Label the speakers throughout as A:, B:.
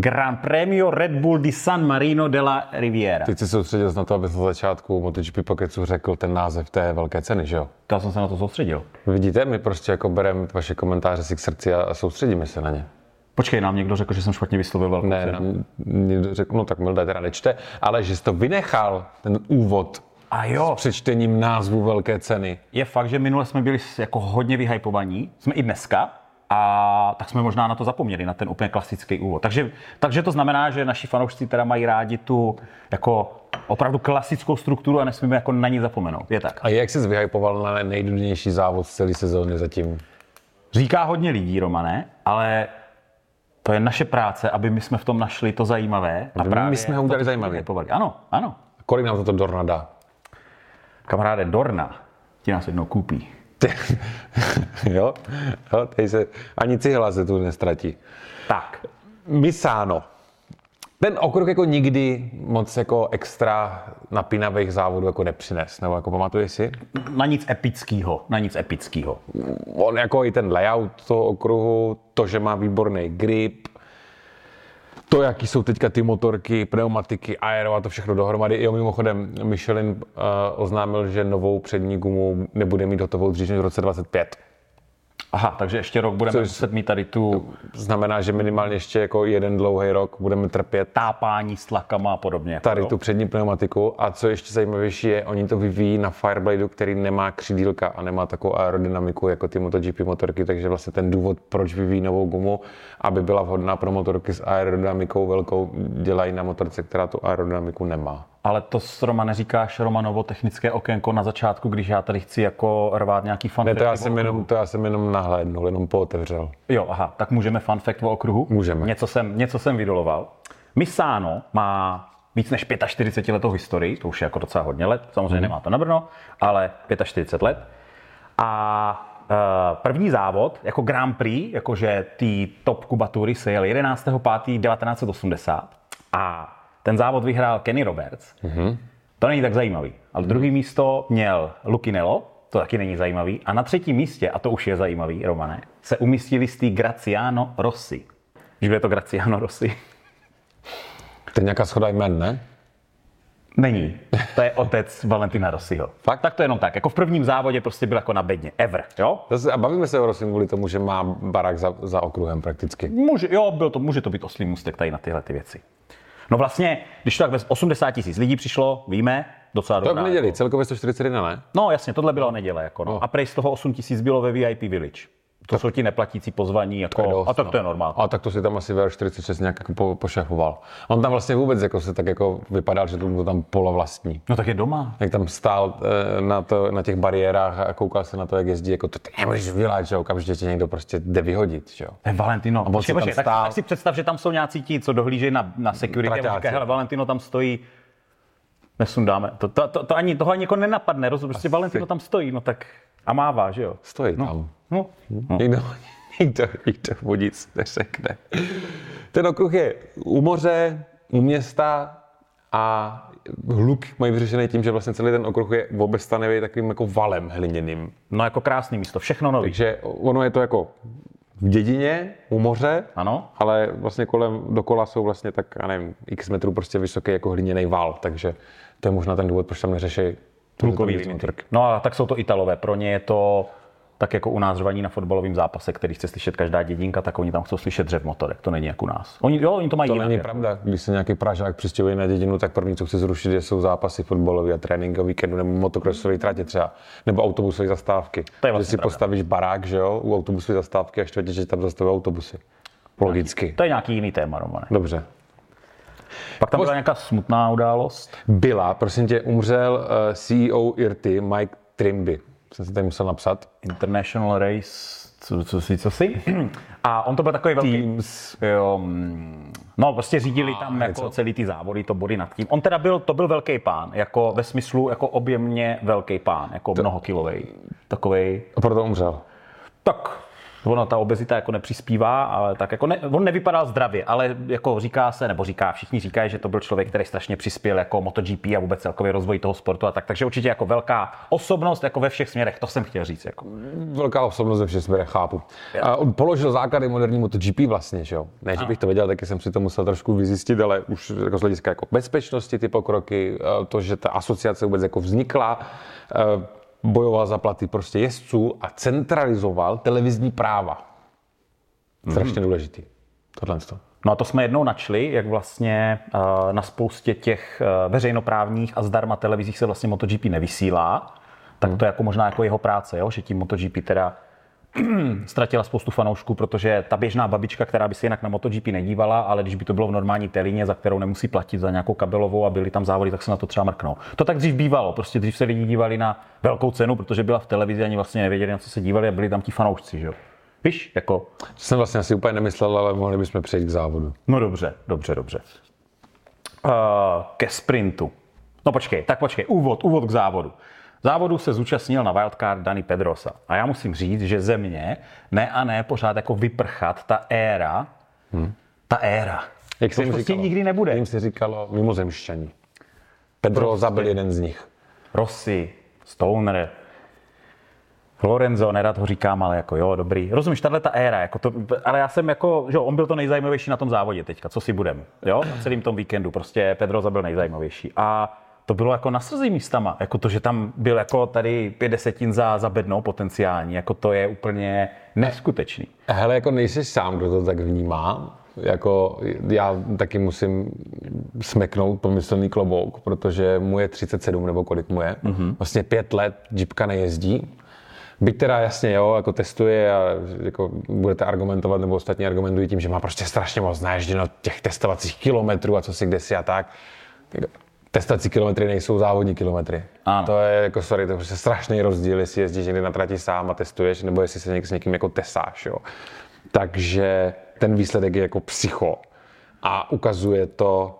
A: Gran Premio Red Bull di San Marino de la Riviera.
B: Teď se soustředil na to, aby na začátku MotoGP Pocketsu řekl ten název té velké ceny, že jo?
A: Já jsem se na to soustředil.
B: Vidíte, my prostě jako bereme vaše komentáře si k srdci a, soustředíme se na ně.
A: Počkej, nám někdo řekl, že jsem špatně vyslovil velkou
B: Ne,
A: cenu.
B: někdo řekl, no tak Milda teda nečte, ale že jsi to vynechal, ten úvod
A: A jo,
B: přečtením názvu velké ceny.
A: je fakt, že minule jsme byli jako hodně vyhypovaní, jsme i dneska, a tak jsme možná na to zapomněli, na ten úplně klasický úvod. Takže, takže to znamená, že naši fanoušci teda mají rádi tu jako opravdu klasickou strukturu a nesmíme jako na ní zapomenout. Je tak.
B: A jak jsi vyhypoval na nejdůležitější závod z celé sezóny zatím?
A: Říká hodně lidí, Romane, ale to je naše práce, aby my jsme v tom našli to zajímavé. A
B: Aby my
A: právě
B: jsme ho udělali
A: vyhypovali. Ano, ano.
B: Kolik nám to Dorna dá?
A: Kamaráde Dorna ti nás jednou koupí.
B: Ty, jo, jo tady se, ani cihla se tu nestratí.
A: Tak,
B: Misano. Ten okruh jako nikdy moc jako extra napínavých závodů jako nepřines, nebo jako pamatuješ si?
A: na nic epického, na nic epického.
B: On jako i ten layout toho okruhu, to, že má výborný grip, to, jaký jsou teďka ty motorky, pneumatiky, aero a to všechno dohromady. Jo, mimochodem, Michelin uh, oznámil, že novou přední gumu nebude mít hotovou dřív než v roce 25.
A: Aha, takže ještě rok budeme
B: Což-
A: muset mít tady tu
B: Znamená, že minimálně ještě jako jeden dlouhý rok budeme trpět
A: tápání s tlakama a podobně. jako
B: tady
A: jo.
B: tu přední pneumatiku. A co ještě zajímavější je, oni to vyvíjí na Firebladeu, který nemá křídílka a nemá takovou aerodynamiku jako ty MotoGP motorky, takže vlastně ten důvod, proč vyvíjí novou gumu, aby byla vhodná pro motorky s aerodynamikou velkou, dělají na motorce, která tu aerodynamiku nemá.
A: Ale to s Roma neříkáš Romanovo technické okénko na začátku, když já tady chci jako rvát nějaký fun
B: Ne, to já jsem jenom, to já jsem jenom nahlédnul, jenom pootevřel.
A: Jo, aha, tak můžeme fun fact o okruhu?
B: Můžeme.
A: Něco jsem, něco jsem vydoloval. Misano má víc než 45 letou historii, to už je jako docela hodně let, samozřejmě
B: Mhm.
A: nemá to na Brno, ale 45 let. A uh, první závod, jako Grand Prix, jakože ty top kubatury se jel 11.5.1980 a ten závod vyhrál Kenny Roberts. Mm-hmm. To není tak zajímavý. Ale druhý místo měl Lukinello, to taky není zajímavý. A na třetím místě, a to už je zajímavý, Romane, se umístili z Graciano Rossi. Víš, je to Graciano Rossi?
B: To je nějaká schoda jmen, ne?
A: Není. To je otec Valentina Rossiho.
B: Fakt?
A: Tak to je jenom tak. Jako v prvním závodě prostě byl jako na bedně. Ever. Jo?
B: Zase, a bavíme se o Rosim kvůli tomu, že má barák za, za okruhem prakticky.
A: Může, jo, byl to, může to být oslý můstek tady na tyhle ty věci. No vlastně, když to tak bez 80 tisíc lidí přišlo, víme, docela
B: To je v
A: dobrá.
B: neděli, celkově 141, ne?
A: No jasně, tohle bylo neděle. Jako, no. A prej z toho 8 tisíc bylo ve VIP Village. To jsou ti neplatící pozvaní, jako,
B: dost,
A: a tak
B: no.
A: to je normální.
B: A tak to si tam asi VR46 nějak jako po, pošefoval. On tam vlastně vůbec jako se tak jako vypadal, že to bylo tam polovlastní.
A: No tak je doma.
B: Jak tam stál eh, na, to, na těch bariérách a koukal se na to, jak jezdí, jako to ty nemůžeš vydělat, že okamžitě tě někdo prostě jde vyhodit, že jo.
A: Valentino.
B: on si tam
A: tak,
B: stál.
A: tak, si představ, že tam jsou nějací ti, co dohlížejí na, na security a
B: Traťáci.
A: říkají, hele, Valentino tam stojí, nesundáme. To, to, to, to ani, toho ani jako nenapadne, rozumíš? Prostě Valentino tam stojí, no tak a mává, že jo?
B: Stojí
A: No.
B: tam.
A: No, no.
B: Nikdo, nikdo, nikdo mu nic neřekne. Ten okruh je u moře, u města a hluk mají vyřešený tím, že vlastně celý ten okruh je obestanový takovým jako valem hliněným.
A: no jako krásný místo, všechno nový.
B: Takže ono je to jako v dědině, u moře,
A: Ano.
B: ale vlastně kolem, dokola jsou vlastně tak, já nevím, x metrů prostě vysoký jako hliněný val, takže to je možná ten důvod, proč tam neřeší
A: Hlukový limity. No a tak jsou to Italové. Pro ně je to tak jako u nás řvaní na fotbalovém zápase, který chce slyšet každá dědinka, tak oni tam chcou slyšet dřev motorek. To není jak u nás. Oni, jo, oni to mají
B: To
A: jinak.
B: není
A: jako.
B: pravda. Když se nějaký Pražák přistěhuje na dědinu, tak první, co chce zrušit, jsou zápasy fotbalové a tréninkový víkendu nebo motokrosové tratě třeba, nebo autobusové zastávky.
A: To je
B: že
A: vlastně
B: si
A: pravda.
B: postavíš barák, že jo, u autobusové zastávky a štvrtě, že tam zastavují autobusy. Logicky.
A: To je nějaký jiný téma, Romane.
B: Dobře.
A: Pak tam byla nějaká smutná událost.
B: Byla, prosím tě, umřel uh, CEO IRTY Mike Trimby. Jsem si tady musel napsat.
A: International Race, co, co si, co si? A on to byl takový velký...
B: Teams.
A: Jo, mm, no prostě řídili tam jako
B: něco.
A: celý ty závody, to body nad tím. On teda byl, to byl velký pán, jako ve smyslu jako objemně velký pán, jako mnohokilový. Takovej,
B: A proto umřel.
A: tak Ono, ta obezita jako nepřispívá, ale tak jako ne, on nevypadal zdravě, ale jako říká se, nebo říká, všichni říkají, že to byl člověk, který strašně přispěl jako MotoGP a vůbec celkový rozvoj toho sportu a tak. Takže určitě jako velká osobnost jako ve všech směrech, to jsem chtěl říct. Jako.
B: Velká osobnost ve všech směrech, chápu. A on položil základy moderní MotoGP vlastně, že jo? Ne, že bych to věděl, taky jsem si to musel trošku vyzjistit, ale už jako z hlediska jako bezpečnosti ty pokroky, eh, to, že ta asociace vůbec jako vznikla, eh, bojoval za platy prostě jezdců a centralizoval televizní práva. Strašně mm. důležitý. Tohle to.
A: No a to jsme jednou načli, jak vlastně uh, na spoustě těch uh, veřejnoprávních a zdarma televizích se vlastně MotoGP nevysílá. Tak to je jako možná jako jeho práce, jo? že tím MotoGP teda ztratila spoustu fanoušků, protože ta běžná babička, která by se jinak na MotoGP nedívala, ale když by to bylo v normální telině, za kterou nemusí platit za nějakou kabelovou a byly tam závody, tak se na to třeba mrknou. To tak dřív bývalo, prostě dřív se lidi dívali na velkou cenu, protože byla v televizi, ani vlastně nevěděli, na co se dívali a byli tam ti fanoušci, že jo. Víš, jako...
B: To jsem vlastně asi úplně nemyslel, ale mohli bychom přejít k závodu.
A: No dobře, dobře, dobře. Uh, ke sprintu. No počkej, tak počkej, úvod, úvod k závodu. Závodu se zúčastnil na wildcard Dani Pedrosa. A já musím říct, že ze mě ne a ne pořád jako vyprchat ta éra, hmm. ta éra.
B: Jak
A: to prostě nikdy nebude.
B: Jim se říkalo mimozemšťaní. Pedrosa prostě. byl jeden z nich.
A: Rossi, Stoner, Lorenzo, nerad ho říkám, ale jako jo, dobrý. Rozumíš, tahle ta éra, jako to, ale já jsem jako, že on byl to nejzajímavější na tom závodě teďka, co si budem, jo, na celým tom víkendu, prostě Pedroza byl nejzajímavější. A to bylo jako na srdci místama. Jako to, že tam byl jako tady pět desetin za, za bednou potenciální, jako to je úplně neskutečný.
B: Hele, jako nejsi sám, kdo to tak vnímá. Jako já taky musím smeknout pomyslný klobouk, protože mu je 37 nebo kolik mu je. Mm-hmm. Vlastně pět let Jeepka nejezdí. Byť teda jasně, jo, jako testuje a jako budete argumentovat, nebo ostatní argumentují tím, že má prostě strašně moc naježděno těch testovacích kilometrů a co si kde si a tak Testací kilometry nejsou závodní kilometry. Ano. To je jako, sorry, to je prostě strašný rozdíl, jestli jezdíš někdy na trati sám a testuješ, nebo jestli se někdy s někým jako tesáš, jo. Takže ten výsledek je jako psycho. A ukazuje to,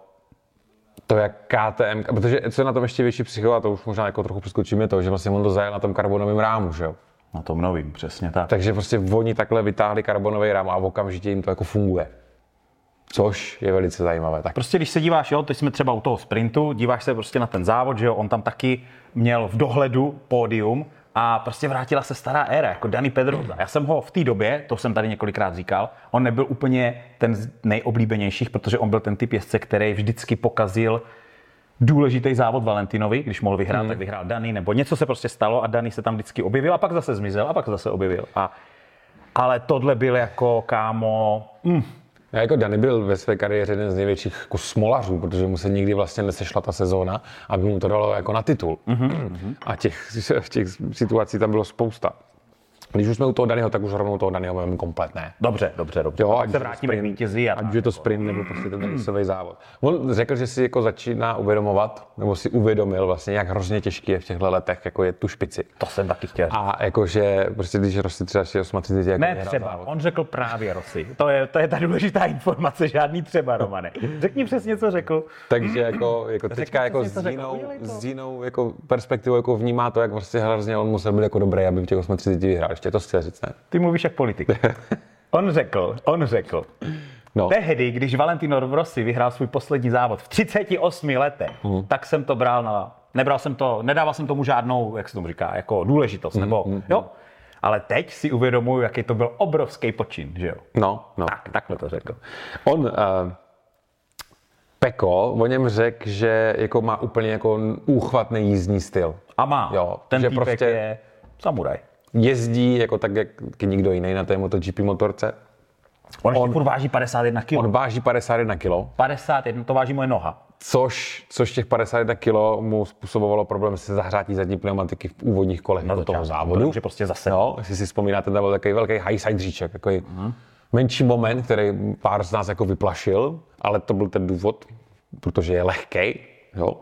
B: to, jak KTM, protože co je na tom ještě větší psycho, a to už možná jako trochu přeskočíme, to, že vlastně on to zajel na tom karbonovém rámu, že jo.
A: Na tom novým, přesně tak.
B: Takže prostě oni takhle vytáhli karbonový rám a okamžitě jim to jako funguje. Což je velice zajímavé.
A: Tak. Prostě když se díváš, jo, teď jsme třeba u toho sprintu, díváš se prostě na ten závod, že jo, on tam taky měl v dohledu pódium a prostě vrátila se stará éra, jako Dani Pedroza. Já jsem ho v té době, to jsem tady několikrát říkal, on nebyl úplně ten z nejoblíbenějších, protože on byl ten typ jezdce, který vždycky pokazil důležitý závod Valentinovi, když mohl vyhrát, hmm. tak vyhrál Dani, nebo něco se prostě stalo a Dani se tam vždycky objevil a pak zase zmizel a pak zase objevil. A, ale tohle byl jako kámo, mm,
B: já jako Dani byl ve své kariéře jeden z největších jako smolařů, protože mu se nikdy vlastně nesešla ta sezóna, aby mu to dalo jako na titul. Mm-hmm. A těch, těch situací tam bylo spousta. Když už jsme u toho Daniho, tak už rovnou toho Daniho máme komplet, ne?
A: Dobře, dobře, dobře.
B: Jo, ať se vrátíme k vítězi. A ať je to sprint nebo prostě ten tenisový závod. On řekl, že si jako začíná uvědomovat, nebo si uvědomil vlastně, jak hrozně těžký je v těchto letech, jako je tu špici.
A: To jsem taky chtěl.
B: A jakože prostě když Rossi třeba 38 jako
A: Ne třeba, závod. on řekl právě Rossi. To je, to je ta důležitá informace, žádný třeba, Romane. Řekni přesně, co řekl.
B: Takže jako, jako teďka jako s jinou, s jinou jako perspektivou jako vnímá to, jak prostě hrozně on musel být jako dobrý, aby v těch 38 vyhrál. Ještě to chci říct, ne?
A: Ty mluvíš jak politik. On řekl, on řekl, No. Tehdy, když Valentino Rossi vyhrál svůj poslední závod v 38 letech, mm. tak jsem to bral na... Nebral jsem to, nedával jsem tomu žádnou, jak se tomu říká, jako důležitost, mm. nebo mm. jo? Ale teď si uvědomuji, jaký to byl obrovský počin, že jo?
B: No, no.
A: Tak, takhle to řekl.
B: On, uh, Peko, o něm řekl, že jako má úplně jako úchvatný jízdní styl.
A: A má. Jo, ten že prostě je samuraj
B: jezdí jako tak, jak nikdo jiný na té MotoGP motorce.
A: On, on furt váží 51 kg.
B: On váží 51 kg.
A: 51, to váží moje noha.
B: Což, což těch 51 kg mu způsobovalo problém se zahrátí zadní pneumatiky v úvodních kolech do toho závodu.
A: Takže prostě zase.
B: No, jestli si vzpomínáte, tam byl takový velký high side říček, takový uh-huh. menší moment, který pár z nás jako vyplašil, ale to byl ten důvod, protože je lehký. Jo.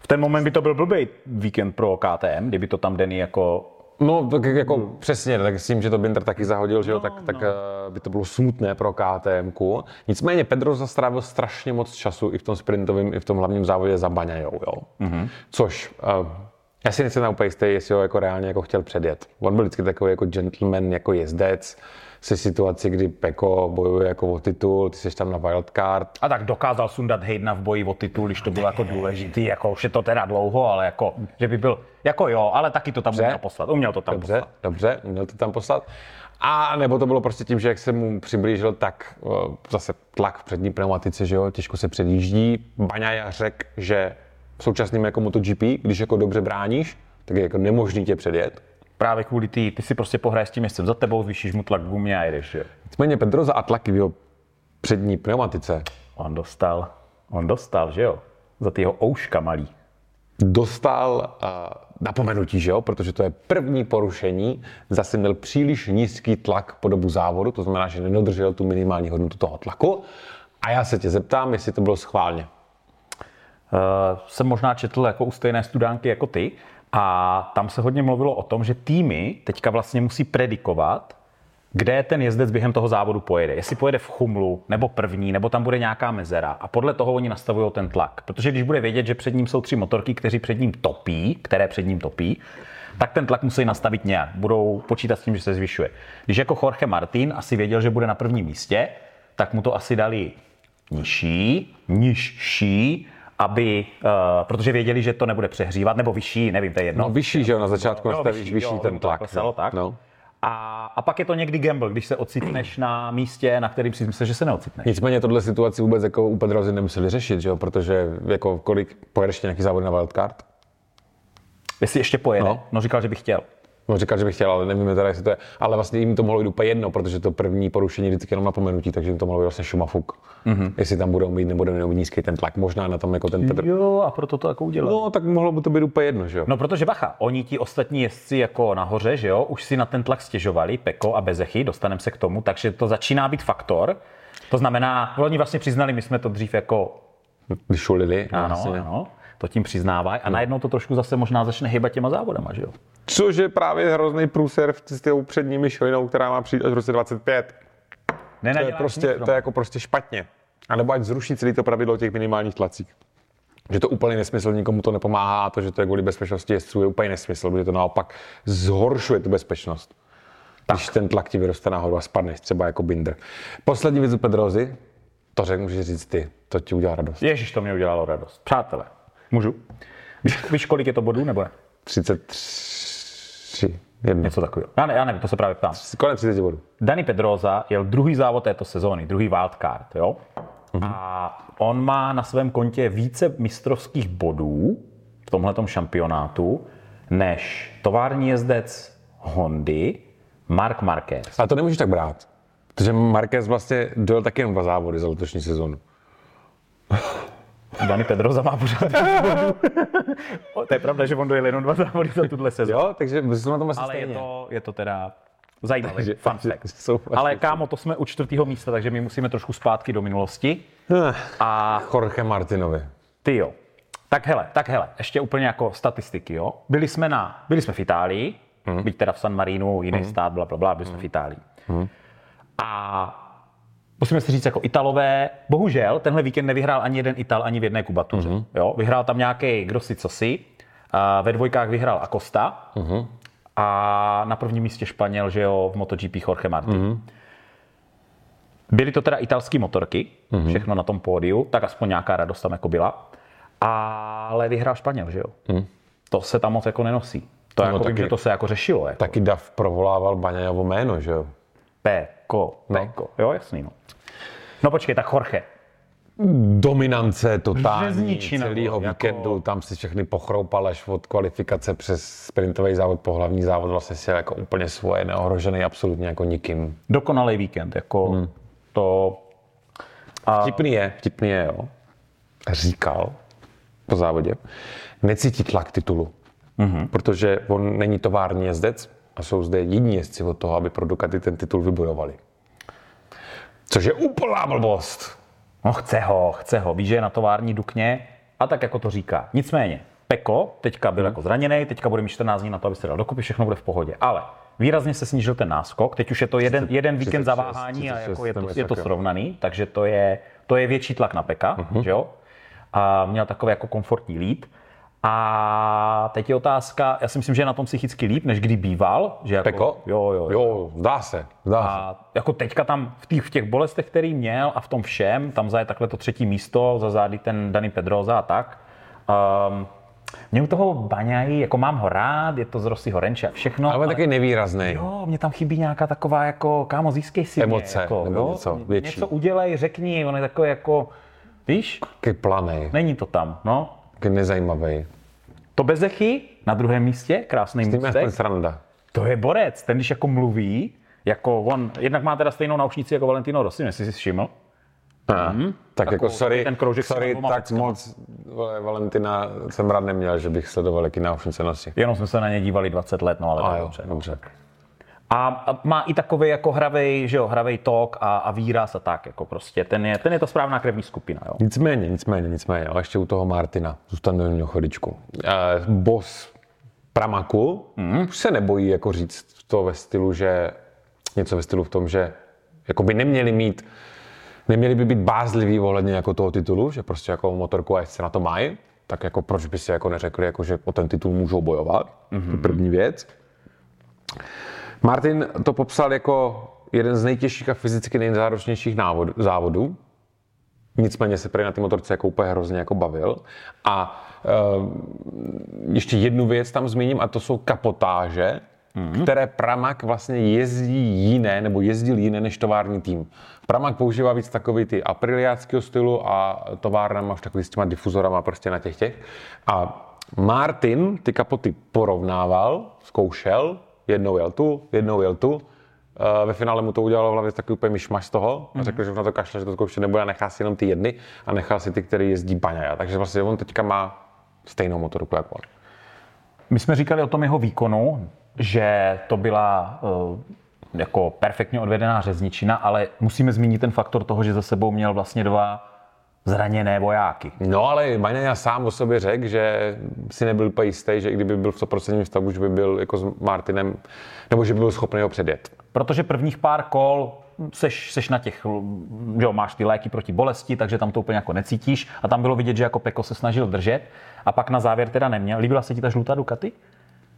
A: V ten moment by to byl blbý víkend pro KTM, kdyby to tam Denny jako
B: No, tak jako hmm. přesně, tak s tím, že to Binder taky zahodil, že jo, no, tak, no. tak eh, by to bylo smutné pro KTM. Nicméně Pedro zastrávil strašně moc času i v tom sprintovém, i v tom hlavním závodě za Baňajou, jo. Mm-hmm. Což uh, Já si nejsem úplně jistý, jestli ho jako reálně jako chtěl předjet. On byl vždycky takový jako gentleman, jako jezdec, se situaci, kdy Peko bojuje jako o titul, ty jsi tam na wildcard.
A: A tak dokázal sundat Haydena v boji o titul, když to bylo jako důležitý, jako už je to teda dlouho, ale jako, že by byl, jako jo, ale taky to tam
B: Dobře.
A: uměl poslat, uměl to tam
B: Dobře,
A: poslat.
B: dobře, měl to tam poslat. A nebo to bylo prostě tím, že jak se mu přiblížil, tak o, zase tlak v přední pneumatice, že jo, těžko se předjíždí. Baňaja řekl, že v současném jako MotoGP, když jako dobře bráníš, tak je jako nemožný tě předjet.
A: Právě kvůli ty, ty si prostě pohraješ s tím městem za tebou, zvýšíš mu tlak v gumě a jedeš, jo.
B: Nicméně Pedroza a tlaky v jeho přední pneumatice
A: On dostal, on dostal, že jo, za ty jeho ouška malý.
B: dostal uh, napomenutí, že jo? protože to je první porušení. Zase měl příliš nízký tlak po dobu závodu, to znamená, že nedodržel tu minimální hodnotu toho tlaku. A já se tě zeptám, jestli to bylo schválně.
A: Uh, jsem možná četl jako u stejné studánky jako ty a tam se hodně mluvilo o tom, že týmy teďka vlastně musí predikovat, kde ten jezdec během toho závodu pojede. Jestli pojede v chumlu, nebo první, nebo tam bude nějaká mezera. A podle toho oni nastavují ten tlak. Protože když bude vědět, že před ním jsou tři motorky, kteří před ním topí, které před ním topí, tak ten tlak musí nastavit nějak. Budou počítat s tím, že se zvyšuje. Když jako Jorge Martin asi věděl, že bude na prvním místě, tak mu to asi dali nižší, nižší, aby, uh, protože věděli, že to nebude přehřívat, nebo vyšší, nevím, to je jedno.
B: No vyšší, že jo, na začátku nastavíš vyšší
A: jo,
B: ten tlak.
A: klesalo, tak.
B: No.
A: A, a pak je to někdy gamble, když se ocitneš na místě, na kterým si myslíš, že se neocitneš.
B: Nicméně tohle situaci vůbec jako u Pedrozy nemuseli řešit, že jo? protože jako kolik pojedeš nějaký závod na wildcard?
A: Jestli ještě pojede, no.
B: No.
A: no říkal, že bych chtěl.
B: No, říkal, že bych chtěl, ale nevíme teda, jestli to je. Ale vlastně jim to mohlo jít úplně jedno, protože to první porušení vždycky jenom napomenutí, takže jim to mohlo být vlastně šumafuk. Mm-hmm. Jestli tam budou mít, nebudou mít nízký ten tlak, možná na tom jako ten Pedro.
A: Jo, a proto to jako udělal. No.
B: No, tak mohlo by to být úplně jedno, že jo?
A: no, protože bacha, oni ti ostatní jezdci jako nahoře, že jo, už si na ten tlak stěžovali, Peko a Bezechy, dostaneme se k tomu, takže to začíná být faktor. To znamená, oni vlastně přiznali, my jsme to dřív jako,
B: Vyšulili.
A: ano,
B: vlastně.
A: ano, to tím přiznávají a najednou to trošku zase možná začne hýbat těma závodama, že jo.
B: Což je právě hrozný průser s tou přední myšlinou, která má přijít až v roce 25. To je, prostě, to je jako prostě špatně. A nebo ať zruší celý to pravidlo těch minimálních tlacích. Že to úplně nesmysl, nikomu to nepomáhá a to, že to je kvůli bezpečnosti jezdců, je úplně nesmysl, protože to naopak zhoršuje tu bezpečnost. Když ten tlak ti vyroste nahoru a spadneš, třeba jako binder. Poslední věc u Pedrozy, to řekl, můžeš říct ty, to ti udělá radost.
A: Ježíš, to mě udělalo radost. Přátelé, můžu? Víš, víš, kolik je to bodů, nebo ne?
B: 33, jedno.
A: Něco takového. Já, ne, já nevím, to se právě ptám.
B: Konec 30 bodů.
A: Dani Pedroza jel druhý závod této sezóny, druhý wildcard, jo? A on má na svém kontě více mistrovských bodů v tomhletom šampionátu, než tovární jezdec Hondy Mark Marquez.
B: Ale to nemůžeš tak brát. Protože Marquez vlastně dojel taky jenom dva závody za letošní sezonu.
A: Dani Pedroza má pořád to je pravda, že on dojel jenom dva závody za tuhle sezónu.
B: Jo, takže jsme na tom asi
A: Ale je
B: stejně.
A: to, je to teda zajímavý
B: Takže-
A: fun fact.
B: vlastně-
A: Ale kámo, to jsme u čtvrtého místa, takže my musíme trošku zpátky do minulosti.
B: Eh,
A: A
B: Jorge Martinovi.
A: Ty jo. Tak hele, tak hele, ještě úplně jako statistiky, jo. Byli jsme na, byli jsme v Itálii, hmm. byť teda v San Marinu, jiný hmm. stát, bla, bla, bla, byli jsme v Itálii. Hmm. A musíme si říct, jako Italové, bohužel, tenhle víkend nevyhrál ani jeden Ital, ani v jedné kubatuře. Mm-hmm. Jo? Vyhrál tam nějaký, kdo si co si. A ve dvojkách vyhrál Acosta. Mm-hmm. A na prvním místě Španěl, že jo, v MotoGP Jorge Martin. Mm-hmm. Byly to teda italské motorky, mm-hmm. všechno na tom pódiu, tak aspoň nějaká radost tam jako byla. Ale vyhrál Španěl, že jo. Mm. To se tam moc jako nenosí. To
B: No,
A: jako vím,
B: taky-
A: že to se jako řešilo. Jako.
B: Taky Dav provolával Baňajovo jméno, že jo?
A: Peko, Peko. Jo, jasný, no. No počkej, tak Jorge.
B: Dominance totální celého
A: jako-
B: víkendu, tam si všechny pochroupal až od kvalifikace přes sprintový závod po hlavní závod, vlastně si jako úplně svoje, neohrožený absolutně jako nikým.
A: Dokonalý víkend, jako hmm. to... A
B: Vtipný je, vtipný je, jo. Říkal po závodě, necítí tlak titulu, mm-hmm. protože on není tovární jezdec a jsou zde jediní jezdci od toho, aby pro Ducati ten titul vybojovali. Což je úplná blbost.
A: no, chce ho, chce ho. Ví, že je na tovární Dukně a tak jako to říká. Nicméně, Peko teďka byl jako zraněný, teďka bude mít 14 dní na to, aby se dal dokupy, všechno bude v pohodě. Ale výrazně se snížil ten náskok, teď už je to jeden, jeden víkend
B: 36,
A: zaváhání a
B: 36,
A: jako je to,
B: je
A: to srovnaný, takže to je, to je větší tlak na Peka, že jo? A měl takový jako komfortní líp. A teď je otázka, já si myslím, že je na tom psychicky líp, než kdy býval. Že jako,
B: Peko?
A: Jo, jo, jo.
B: Jo, dá se, dá se.
A: A jako teďka tam v těch, v těch bolestech, který měl a v tom všem, tam zaje takhle to třetí místo, za zády ten Dani Pedroza a tak. Um, mě u toho baňají, jako mám ho rád, je to z Rossiho Renče a všechno.
B: Ale taky nevýrazný.
A: Jo, mě tam chybí nějaká taková jako, kámo, získej si
B: Emoce,
A: mě, jako,
B: nebo
A: jo?
B: něco větší.
A: Něco udělej, řekni, on je takový jako, víš,
B: Taky planej,
A: není to tam, no.
B: Taky nezajímavý.
A: To Bezechy na druhém místě, krásný
B: Tím
A: můstek.
B: sranda.
A: To je borec, ten když jako mluví, jako on, jednak má teda stejnou naušnici jako Valentino Rossi, jestli jsi všiml.
B: Hmm. Tak jako sorry,
A: ten kroužek
B: sorry tak moc vole, Valentina jsem rád neměl, že bych sledoval, jaký náušnice nosí.
A: Jenom jsme se na ně dívali 20 let, no ale
B: A
A: tak
B: jo,
A: dobře.
B: dobře.
A: A má i takový jako hravej, že jo, hravej tok a, a výraz a tak, jako prostě, ten je, ten je ta správná krevní skupina, jo.
B: Nicméně, nicméně, nicméně, ale ještě u toho Martina, zůstanu u něho chodičku. Uh, boss Pramaku mm. už se nebojí jako říct to ve stylu, že něco ve stylu v tom, že jako by neměli mít neměli by být bázliví ohledně jako toho titulu, že prostě jako motorku a se na to mají, tak jako proč by si jako neřekli, jako že o ten titul můžou bojovat, mm-hmm. první věc. Martin to popsal jako jeden z nejtěžších a fyzicky nejzáročnějších návod- závodů. Nicméně se prý na té motorce jako úplně hrozně jako bavil. A uh, ještě jednu věc tam zmíním, a to jsou kapotáže, mm-hmm. které Pramak vlastně jezdí jiné, nebo jezdil jiné než tovární tým. Pramak používá víc takový ty apriliáckého stylu a továrna má už takový s těma difuzorama prostě na těch těch. A Martin ty kapoty porovnával, zkoušel, jednou jel tu, jednou jel tu. Eh, Ve finále mu to udělalo v hlavě takový úplně myšmaš z toho a řekl, že už na to kašle, že to zkoušet nebude a nechá si jenom ty jedny a nechal si ty, který jezdí baňaja. Takže vlastně on teďka má stejnou motorku jako on.
A: My jsme říkali o tom jeho výkonu, že to byla uh, jako perfektně odvedená řezničina, ale musíme zmínit ten faktor toho, že za sebou měl vlastně dva zraněné vojáky.
B: No ale Baňaja sám o sobě řekl, že si nebyl úplně jistý, že i kdyby byl v 100% stavu, že by byl jako s Martinem, nebo že by byl schopný ho předjet.
A: Protože prvních pár kol seš, seš na těch, že jo, máš ty léky proti bolesti, takže tam to úplně jako necítíš a tam bylo vidět, že jako Peko se snažil držet a pak na závěr teda neměl. Líbila se ti ta žlutá Ducati?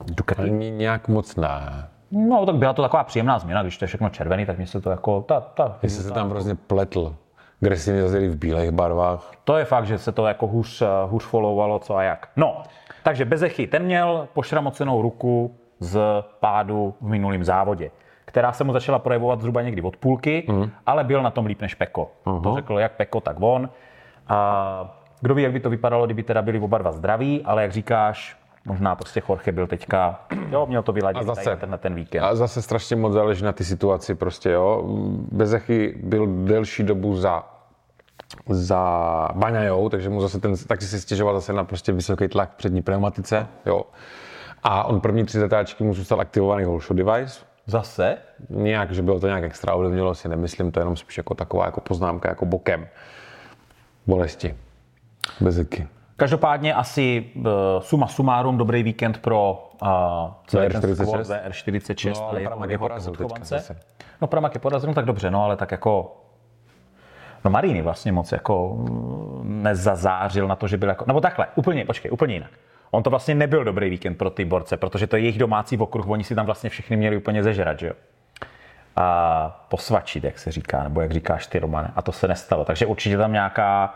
A: Ducati?
B: Nějak moc ne.
A: No, tak byla to taková příjemná změna, když to je všechno červený, tak mě se to jako, ta, ta,
B: Jestli se tam hrozně pletl. Gresiny jeli v bílých barvách.
A: To je fakt, že se to jako hůř, eh, hůř followovalo, co a jak. No, takže Bezechy, ten měl pošramocenou ruku z pádu v minulém závodě, která se mu začala projevovat zhruba někdy od půlky, mm. ale byl na tom líp než Peko. Uh-huh. To řekl jak Peko, tak on. A kdo ví, jak by to vypadalo, kdyby teda byli oba dva zdraví, ale jak říkáš, možná prostě Jorge byl teďka, jo, měl to vyladit
B: A zase-
A: ten, na ten víkend.
B: A zase strašně moc záleží na ty situaci prostě, jo. Bezechy byl delší dobu za za Baňajou, takže mu zase ten, taky si stěžoval zase na prostě vysoký tlak v přední pneumatice, jo. A on první tři zatáčky mu zůstal aktivovaný whole shot device,
A: Zase?
B: Nějak, že bylo to nějak extra ovlivnilo, si nemyslím, to je jenom spíš jako taková jako poznámka, jako bokem. Bolesti. Bezeky.
A: Každopádně asi uh, suma sumárum dobrý víkend pro uh, celý ten
B: VR46?
A: squad VR46.
B: No, ale Pramak je porazil.
A: No Pramak je porazil, no tak dobře, no ale tak jako No Marini vlastně moc jako mm, nezazářil na to, že byl jako, nebo takhle, úplně, počkej, úplně jinak. On to vlastně nebyl dobrý víkend pro ty borce, protože to je jejich domácí okruh, oni si tam vlastně všichni měli úplně zežrat, že jo. A posvačit, jak se říká, nebo jak říkáš ty, Romane. A to se nestalo. Takže určitě tam nějaká,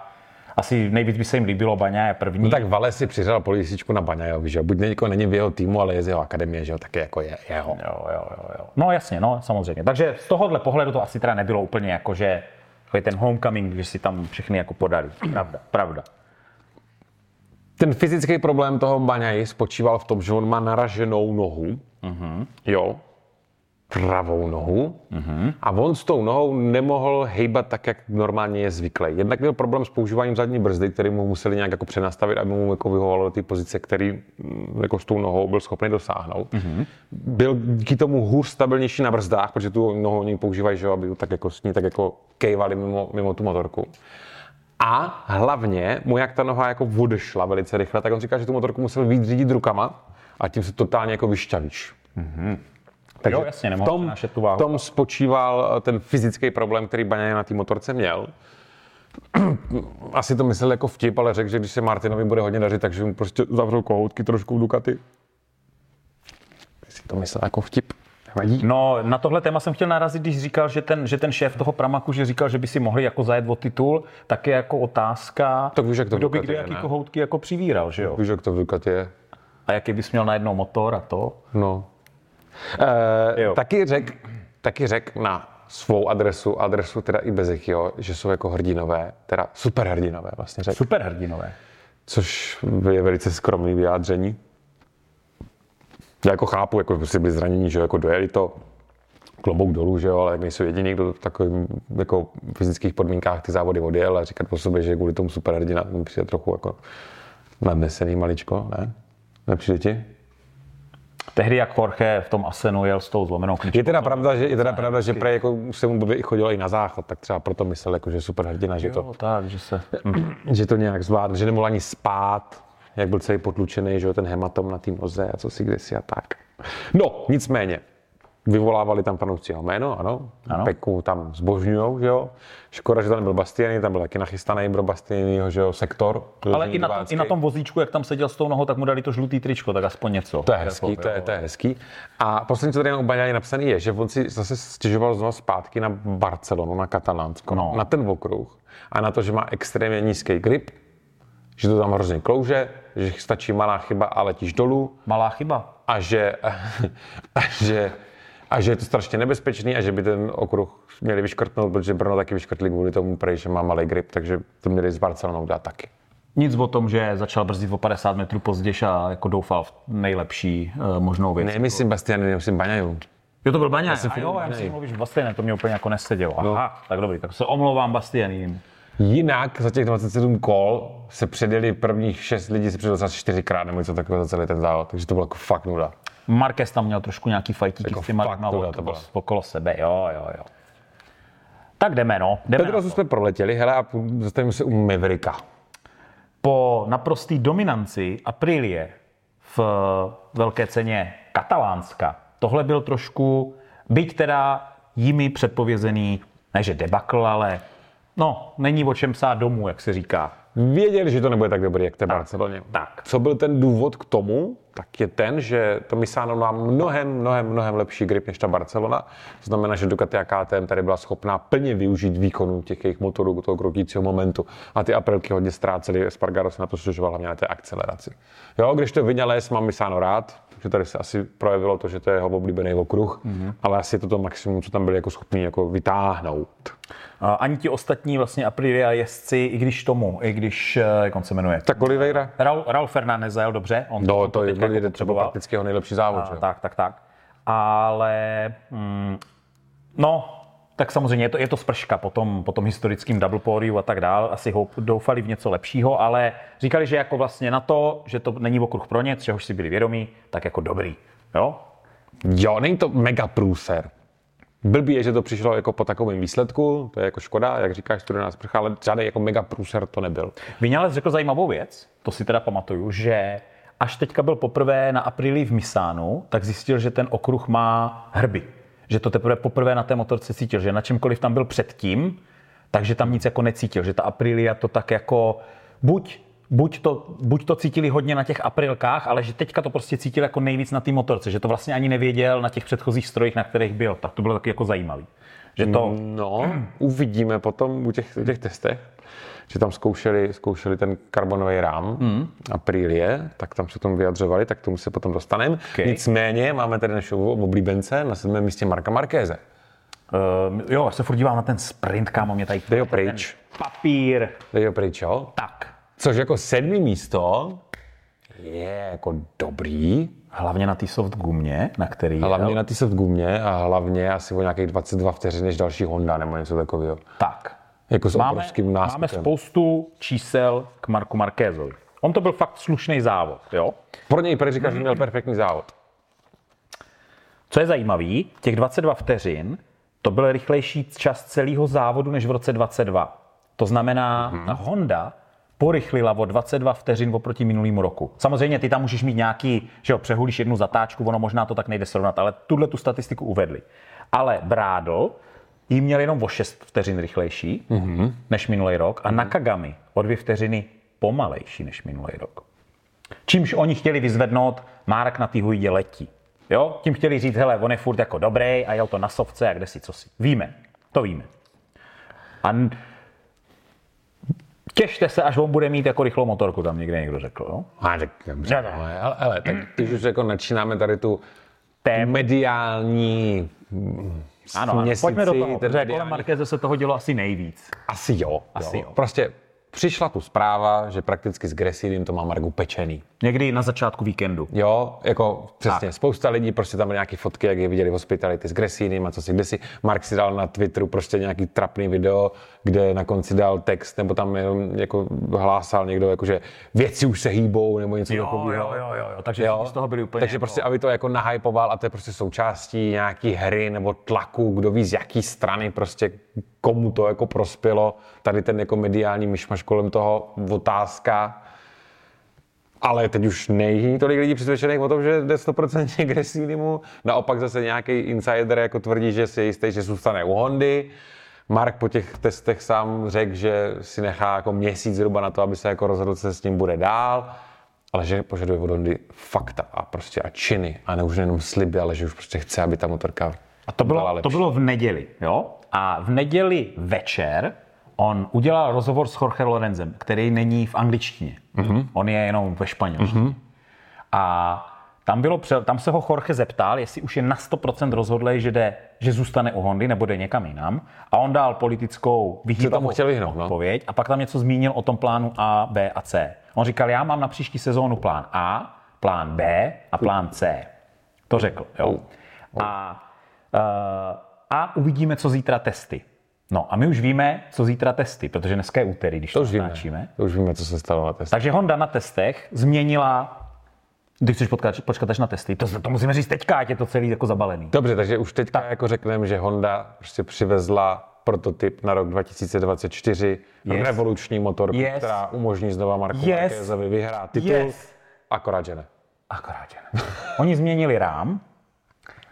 A: asi nejvíc by se jim líbilo Baňa je první.
B: No tak Vale si přiřel policičku na že jo. Buď někoho není v jeho týmu, ale je z jeho akademie, že jo, taky jako je jeho.
A: Jo, jo, jo, jo. No jasně, no samozřejmě. Takže z tohohle pohledu to asi teda nebylo úplně jako, že takový ten homecoming, že si tam všechny jako podali. Pravda, pravda.
B: Ten fyzický problém toho Baňaji spočíval v tom, že on má naraženou nohu, mm-hmm. jo, pravou nohu, mm-hmm. a on s tou nohou nemohl hejbat tak, jak normálně je zvyklý. Jednak měl problém s používáním zadní brzdy, který mu museli nějak jako přenastavit, aby mu jako vyhovovalo do té pozice, který mm, jako s tou nohou byl schopný dosáhnout. Mm-hmm. Byl díky tomu hůř stabilnější na brzdách, protože tu nohu oni používají, že aby tak jako s ní tak jako kejvali mimo, mimo tu motorku. A hlavně mu jak ta noha jako odešla velice rychle, tak on říká, že tu motorku musel víc řídit rukama a tím se totálně jako vyšťavíš. Takže
A: Jo, jasně,
B: v
A: nemohl
B: tom,
A: tu váhu.
B: v tom spočíval ten fyzický problém, který Baňa na té motorce měl. asi to myslel jako vtip, ale řekl, že když se Martinovi bude hodně dařit, takže mu prostě zavřou kohoutky trošku v Ducati. Jestli to myslel jako vtip. Vadí?
A: No, na tohle téma jsem chtěl narazit, když říkal, že ten, že ten šéf toho Pramaku, že říkal, že by si mohli jako zajet o titul, tak je jako otázka,
B: Tak víš, jak to
A: kdo by kde jaký kohoutky jako přivíral, že jo?
B: Víš, jak to v Ducati je?
A: A jaký bys měl najednou motor a to?
B: No.
A: Jo.
B: taky řek, taky řek na svou adresu, adresu teda i Bezechyho, že jsou jako hrdinové, teda super hrdinové vlastně řek,
A: Super hrdinové.
B: což je velice skromný vyjádření. Já jako chápu, jako si byli zranění, že jo, jako dojeli to, klobouk dolů, že jo, ale nejsou jediný, kdo v takovým jako fyzických podmínkách ty závody odjel a říkat po sobě, že kvůli tomu superhrdina mi přijde trochu jako nadnesený maličko, ne? Nepřijde ti?
A: Tehdy, jak Jorge v tom Asenu jel s tou zlomenou klíčkou.
B: Je teda pravda, že, je teda pravda, že prej jako se mu i chodilo i na záchod, tak třeba proto myslel, jako, že je superhrdina, že to,
A: tak, že se...
B: že to nějak zvládne, že nemohl ani spát, jak byl celý potlučený, že jo, ten hematom na té noze a co si kde si a tak. No, nicméně, vyvolávali tam fanoušci jeho jméno, ano,
A: Ano.
B: Peku tam zbožňujou, že jo. Škoda, že tam nebyl Bastiany, tam byl taky nachystaný pro Bastianyho, že jo, sektor.
A: Ale i na, tom, i na tom vozíčku, jak tam seděl s tou nohou, tak mu dali to žlutý tričko, tak aspoň něco.
B: To je hezký, to je, to je hezký. A poslední, co tady u Baňáni napsaný, je, že on si zase stěžoval znovu zpátky na Barcelonu, na Katalánsko,
A: No.
B: na ten okruh a na to, že má extrémně nízký grip, že to tam hrozně klouže, že stačí malá chyba a letíš dolů
A: Malá chyba.
B: a že, a že, a že je to strašně nebezpečný a že by ten okruh měli vyškrtnout, protože Brno taky vyškrtli kvůli tomu, prej, že má malý grip, takže to měli s Barcelonou dát taky.
A: Nic o tom, že začal brzdit o 50 metrů později a jako doufal v nejlepší uh, možnou věc.
B: Nemyslím Bastiany, nemyslím Baňaju.
A: Jo, to byl Baňa.
B: jsem
A: A jo, já
B: Baňaj.
A: si mluvíš Bastianem, to mě úplně jako nesedělo. Aha, tak dobrý, tak se omlouvám Bastianým.
B: Jinak za těch 27 kol se předjeli prvních 6 lidí, se předjeli zase čtyřikrát nebo něco takového za celý ten závod, takže to bylo jako fakt nuda.
A: Marquez tam měl trošku nějaký fajtíky
B: Jako
A: s těma
B: fakt to to byla.
A: okolo sebe, jo, jo, jo. Tak jdeme, no. Jdeme to.
B: jsme proletěli, hele, a zastavíme se u Mavericka.
A: Po naprostý dominanci Aprilie v velké ceně Katalánska, tohle byl trošku, byť teda jimi předpovězený, ne že debakl, ale no, není o čem psát domů, jak se říká.
B: Věděli, že to nebude tak dobrý, jak té Barceloně.
A: Tak.
B: Co byl ten důvod k tomu, tak je ten, že to Misano má mnohem, mnohem, mnohem lepší grip než ta Barcelona. To znamená, že Ducati a KTM tady byla schopná plně využít výkonu těch jejich motorů, toho krotícího momentu. A ty Aprilky hodně ztrácely, Spargaro se na to stěžoval hlavně na té akceleraci. Jo, když to Vinales mám Misano rád, že tady se asi projevilo to, že to je jeho oblíbený okruh, mm-hmm. ale asi je to to maximum, co tam byli jako schopní jako vytáhnout.
A: A ani ti ostatní vlastně Aprilia jezdci, i když tomu, i když, eh, jak on se jmenuje,
B: Tak Oliveira?
A: Raul, Raul Fernandez zajel dobře, on
B: No,
A: on
B: to je
A: jako
B: třeba prakticky jeho nejlepší závod.
A: A,
B: že
A: tak, tak, tak. Ale mm, no, tak samozřejmě je to, je to sprška po tom, po tom historickém double podiu a tak dál. Asi ho doufali v něco lepšího, ale říkali, že jako vlastně na to, že to není okruh pro ně, čehož si byli vědomí, tak jako dobrý. Jo?
B: Jo, není to mega průser. Blbý je, že to přišlo jako po takovém výsledku, to je jako škoda, jak říkáš, studená sprcha, ale žádný jako mega průser to nebyl.
A: Vinales řekl zajímavou věc, to si teda pamatuju, že až teďka byl poprvé na Aprilii v Misánu, tak zjistil, že ten okruh má hrby. Že to teprve poprvé na té motorce cítil, že na čemkoliv tam byl předtím, takže tam nic jako necítil, že ta Aprilia to tak jako buď Buď to, buď to cítili hodně na těch aprilkách, ale že teďka to prostě cítil jako nejvíc na té motorce, že to vlastně ani nevěděl na těch předchozích strojích, na kterých byl. Tak to bylo taky jako zajímavý. Že to,
B: No, uvidíme potom u těch, u těch testech, že tam zkoušeli, zkoušeli ten karbonový rám mm. Aprilie, tak tam se tomu vyjadřovali, tak tomu se potom dostaneme.
A: Okay.
B: Nicméně máme tady našeho oblíbence na sedmém místě Marka Markéze.
A: uh, jo, já se furt dívám na ten sprint, kámo, mě tady
B: Dej ho pryč.
A: papír.
B: Dej ho pryč, jo?
A: Tak,
B: Což jako sedmý místo je jako dobrý,
A: Hlavně na té soft gumě, na který
B: Hlavně
A: jel.
B: na té soft gumě a hlavně asi o nějakých 22 vteřin než další Honda nebo něco takového.
A: Tak.
B: Jako s
A: Máme, máme spoustu čísel k Marku Markézovi. On to byl fakt slušný závod, jo?
B: Pro něj prý říkáš, že měl perfektní závod.
A: Co je zajímavý, těch 22 vteřin, to byl rychlejší čas celého závodu než v roce 22. To znamená, mm-hmm. Honda porychlila o 22 vteřin oproti minulýmu roku. Samozřejmě ty tam můžeš mít nějaký, že jo, přehulíš jednu zatáčku, ono možná to tak nejde srovnat, ale tuhle tu statistiku uvedli. Ale Brádl jí měl jenom o 6 vteřin rychlejší mm-hmm. než minulý rok a. Nakagami o 2 vteřiny pomalejší než minulý rok. Čímž oni chtěli vyzvednout, Mark na té hujdě letí. Jo? Tím chtěli říct, hele, on je furt jako dobrý a jel to na sovce a kde si, co si. Víme, to víme. A n- těšte se, až on bude mít jako rychlou motorku, tam někde někdo řekl. Jo?
B: A tak, dobře,
A: Ne, ne.
B: ale, ale, ale, tak když už jako načínáme tady tu
A: Tém.
B: mediální
A: Ano,
B: směsici,
A: pojďme do toho,
B: ten
A: kolem Markéze se toho dělo asi nejvíc.
B: Asi jo.
A: Asi
B: jo.
A: jo.
B: Prostě přišla tu zpráva, že prakticky s Gresinem to má Margu pečený.
A: Někdy na začátku víkendu.
B: Jo, jako přesně,
A: Tak.
B: spousta lidí, prostě tam byly nějaké fotky, jak je viděli v hospitality s Gresinem a co si kdysi. Mark si dal na Twitteru prostě nějaký trapný video, kde na konci dal text, nebo tam jenom jako hlásal někdo, jako že věci už se hýbou, nebo něco
A: Jo,
B: takového.
A: jo, jo, jo, jo. Takže z toho byli úplně
B: Takže
A: jako-
B: prostě, aby to jako nahypoval a to je prostě součástí nějaký hry nebo tlaku, kdo ví z jaký strany prostě komu to jako prospělo. Tady ten jako mediální myšmaš kolem toho, otázka. Ale teď už není tolik lidí přesvědčených o tom, že jde 100% agresivnímu. Naopak zase nějaký insider jako tvrdí, že si je jistý, že zůstane u Hondy. Mark po těch testech sám řekl, že si nechá jako měsíc zhruba na to, aby se jako rozhodl, co se s ním bude dál. Ale že požaduje od Hondy fakta a prostě a činy. A ne už jenom sliby, ale že už prostě chce, aby ta motorka
A: A to bylo, to bylo v neděli, jo? A v neděli večer on udělal rozhovor s Jorge Lorenzem, který není v angličtině. Mm-hmm. On je jenom ve španělštině. Mm-hmm. A tam, bylo, tam se ho Jorge zeptal, jestli už je na 100% rozhodlý, že, jde, že zůstane u Hondy nebo jde někam jinam. A on dal politickou vyhýbavou
B: no.
A: odpověď a pak tam něco zmínil o tom plánu A, B a C. On říkal, já mám na příští sezónu plán A, plán B a plán C. To řekl, jo. A, uh, a uvidíme, co zítra testy. No a my už víme, co zítra testy, protože dneska je úterý, když to,
B: To už víme.
A: natáčíme.
B: To už víme, co se stalo na testu.
A: Takže Honda na testech změnila když chceš potkat, počkat až na testy, to, to musíme říct teďka, ať je to celý jako zabalený.
B: Dobře, takže už teďka jako řekneme, že Honda prostě přivezla prototyp na rok 2024,
A: Yes.
B: revoluční motorku,
A: Yes.
B: která umožní znova Marku
A: Yes.
B: Marquezovi vyhrát titul,
A: Yes.
B: akorát, že ne.
A: Akorát, že ne. Oni změnili rám,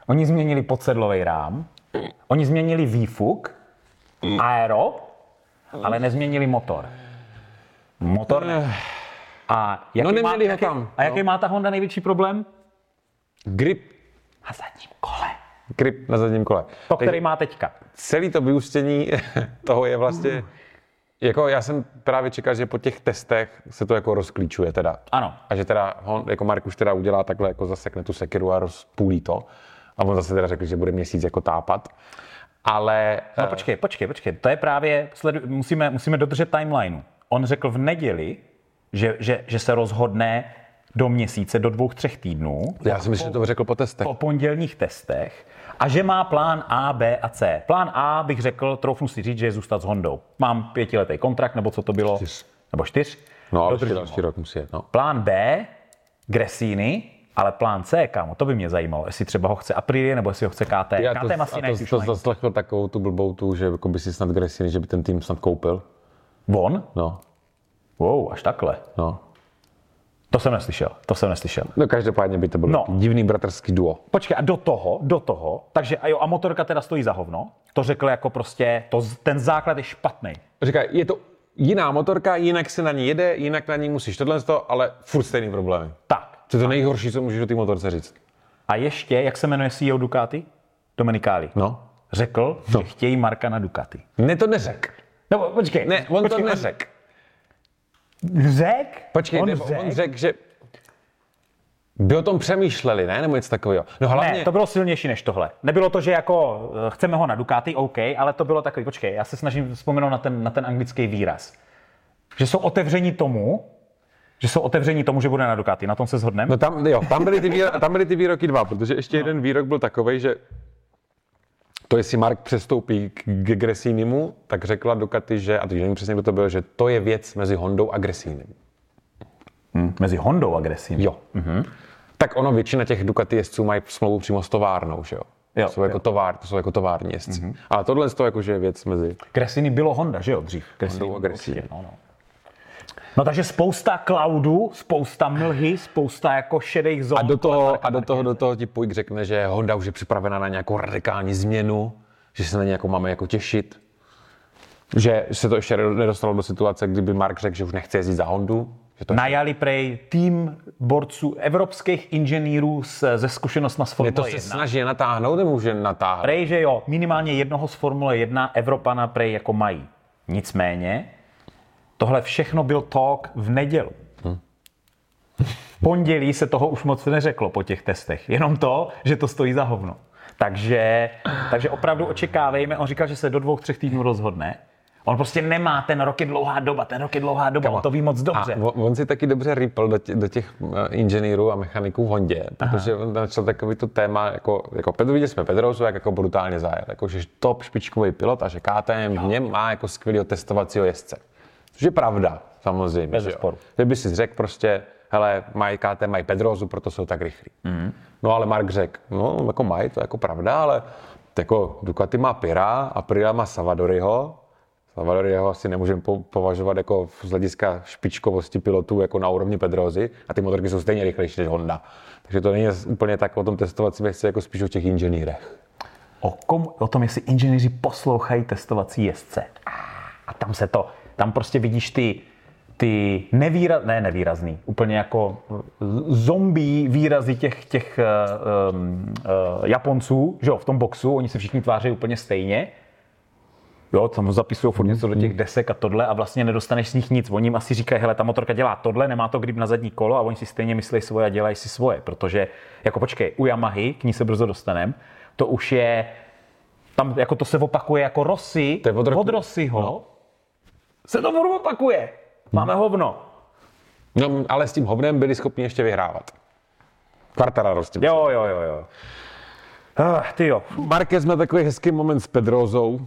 A: oni změnili podsedlový rám, oni změnili výfuk, aero, ale nezměnili motor. Motor ne. A jaký,
B: No, neměli ho
A: jaký,
B: tam,
A: a jaký
B: no.
A: má ta Honda největší problém?
B: Grip,
A: Na zadním kole.
B: grip na zadním kole.
A: To,
B: Takže
A: který má teďka.
B: celý to vyústění toho je vlastně, jako já jsem právě čekal, že po těch testech se to jako rozklíčuje teda.
A: Ano.
B: A že teda on, jako Mark už teda udělá takhle, jako zasekne tu sekiru a rozpůlí to. A on zase teda řekl, že bude měsíc jako tápat. Ale
A: No počkej, počkej, počkej. To je právě, sledu, musíme, musíme dodržet timelineu. On řekl v neděli, že, že, že se rozhodne do měsíce, do dvou, třech týdnů,
B: já si myslím, že to řekl po testech.
A: po pondělních testech, a že má plán A, B a C. Plán A bych řekl, troufnu si říct, že je zůstat s Hondou. Mám pětiletý kontrakt, nebo co to bylo?
B: Čtyř.
A: Nebo čtyř?
B: No, ale další rok musí jet, no.
A: Plán B, Gresini, ale plán C, kámo, to by mě zajímalo, jestli třeba ho chce Aprilia, nebo jestli ho chce KT.
B: Já to,
A: asi
B: a to, to zaslechl takovou tu blbou tu, že jako by si snad Gresini, že by ten tým snad koupil.
A: On?
B: No,
A: Wow, až takhle.
B: no.
A: To jsem neslyšel, to jsem neslyšel.
B: No každopádně by to bylo
A: No.
B: no. divný bratrský duo.
A: Počkej, a do toho, do toho, takže a jo, a motorka teda stojí za hovno, to řekl jako prostě, to, ten základ je špatný.
B: Říká, je to jiná motorka, jinak se na ní jede, jinak na ní musíš tohle, to, ale furt stejný problémy.
A: Tak.
B: To je to nejhorší, co můžeš o té motorce říct.
A: A ještě, jak se jmenuje CEO Ducati? Dominikáli.
B: No.
A: Řekl, no. že chtějí Marka na Ducati.
B: Ne, to neřek.
A: Nebo počkej.
B: Ne, on
A: počkej,
B: to neřek.
A: Řek?
B: Počkej,
A: on
B: on,
A: řek?
B: on řekl, že by o tom přemýšleli, ne? Nebo něco takového. No hlavně,
A: Ne, to bylo silnější než tohle. Nebylo to, že jako eh, chceme ho na Ducati, OK, ale to bylo takový, počkej, já se snažím vzpomenout na ten, na ten anglický výraz. Že jsou otevření tomu, že jsou otevření tomu, že bude na Ducati. Na tom se shodneme?
B: No tam, jo, tam, byly ty výroky, tam byly ty výroky dva, protože ještě no. jeden výrok byl takový, že to, jestli Mark přestoupí k Gresinimu, tak řekla Ducati, že, a teď nevím přesně, kdo to byl, že to je věc mezi Hondou a Gresinem.
A: Hm, Mezi Hondou a Gresini.
B: Jo. Mm-hmm. Tak ono, většina těch Ducati jezdců mají smlouvu přímo s továrnou, že jo?
A: Jo,
B: jsou jako
A: jo.
B: továr, to jsou jako tovární jezdci. Mm-hmm. Ale tohle je to jako, že je věc mezi...
A: Gresini bylo Honda, že jo, dřív?
B: Hondou a
A: bylo
B: Gresini.
A: určitě, No, no. No takže spousta cloudu, spousta mlhy, spousta jako šedých zón.
B: A do toho, a do toho, do toho ti Puig řekne, že Honda už je připravena na nějakou radikální změnu, že se na ně jako máme jako těšit, že se to ještě nedostalo do situace, kdyby Mark řekl, že už nechce jezdit za Hondu, že to
A: Najali prej tým borců evropských inženýrů ze zkušenostma z
B: je
A: Formule
B: to se
A: 1.
B: snaží natáhnout, nebo může natáhnout?
A: Prej, že jo, minimálně jednoho z Formule 1 Evropana prej jako mají. Nicméně, tohle všechno byl talk v nedělu. V pondělí se toho už moc neřeklo po těch testech. Jenom to, že to stojí za hovno. Takže, takže opravdu očekávejme, on říkal, že se do dvou, třech týdnů rozhodne. On prostě nemá, ten rok je dlouhá doba, ten rok je dlouhá doba, on to ví moc dobře.
B: A on, on si taky dobře rýpl do, tě, do těch eh, inženýrů a mechaniků v Hondě, protože on začal takový to téma, jako, jako Pedro, viděli jsme Pedrozu, jak jako brutálně zajel, jako, že top špičkový pilot a že KTM v něm má jako skvělého testovacího jezdce. Což je pravda, samozřejmě.
A: Bez zesporu.
B: Kdyby si řekl prostě, hele, mají KTM, mají Pedrozu, proto jsou tak rychlí. Mm. No ale Mark řekl, no jako mají, to je jako pravda, ale jako Ducati má Pira a Pira má Savadoriho, Savadoriho asi nemůžeme po- považovat jako z hlediska špičkovosti pilotů jako na úrovni Pedrozy a ty motorky jsou stejně rychlejší než Honda. Takže to není úplně tak o tom testovacím jezdci, jako spíš o těch inženýrech.
A: O, kom, o tom, jestli inženýři poslouchají testovací jezdce. A tam se to, tam prostě vidíš ty, ty nevýraz, ne nevýrazný, úplně jako zombie výrazy těch, těch uh, uh, Japonců, že jo, v tom boxu, oni se všichni tváří úplně stejně. Jo, tam zapisují furt něco do těch desek a tohle a vlastně nedostaneš z nich nic. Oni jim asi říkají, hele, ta motorka dělá tohle, nemá to grip na zadní kolo a oni si stejně myslí svoje a dělají si svoje, protože, jako počkej, u Yamahy, k ní se brzo dostanem, to už je, tam jako to se opakuje jako
B: je od roku-
A: od Rossiho,
B: No.
A: Se to furt opakuje. Máme hovno.
B: No, ale s tím hovnem byli schopni ještě vyhrávat. Quartararo s tím.
A: Jo, jo, jo, jo. Ah, ty jo.
B: Marquez měl takový hezký moment s Pedrozou,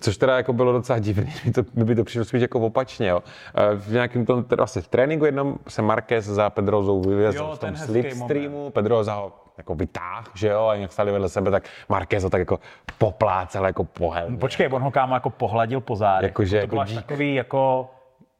B: což teda jako bylo docela divný, mi, to, mi by to přišlo spíš jako opačně. Jo. Eh, V nějakém tom, teda asi v tréninku jednom se Marquez za Pedrozou vyvezl
A: Jo,
B: v tom slipstreamu, Pedroza ho jako vytáhl, že jo, a jak stali vedle sebe, tak Marquez ho tak jako poplácel jako pohel.
A: Počkej, on ho kámo jako pohladil po zádech.
B: Jakože
A: to
B: jako
A: bylo až takový jako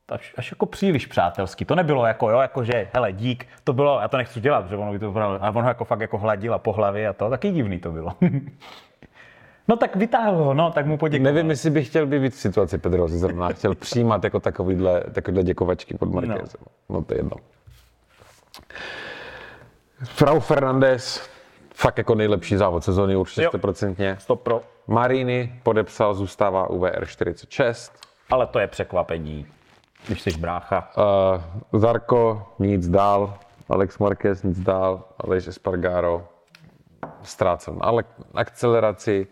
A: až, až jako příliš přátelský. To nebylo jako, jo, jako že, hele, dík, to bylo, já to nechci dělat, protože ono by to bylo, ale on ho jako fakt jako hladil a po hlavě a to, taky divný to bylo. no tak vytáhl ho, no, tak mu poděkoval.
B: Nevím, jestli bych chtěl být v situaci Pedrozy zrovna, chtěl přijímat jako takovýhle, takovýhle děkovačky pod Marquezem. No. no to je jedno. Frau Fernandez, fakt jako nejlepší závod sezóny, určitě
A: Jo.
B: 100%.
A: Stop pro.
B: Marini podepsal, zůstává u VR46.
A: Ale to je překvapení, když jsi brácha.
B: Uh, Zarko nic dál, Alex Marquez nic dál, Aleš Espargaro ztrácel na ale- akceleraci.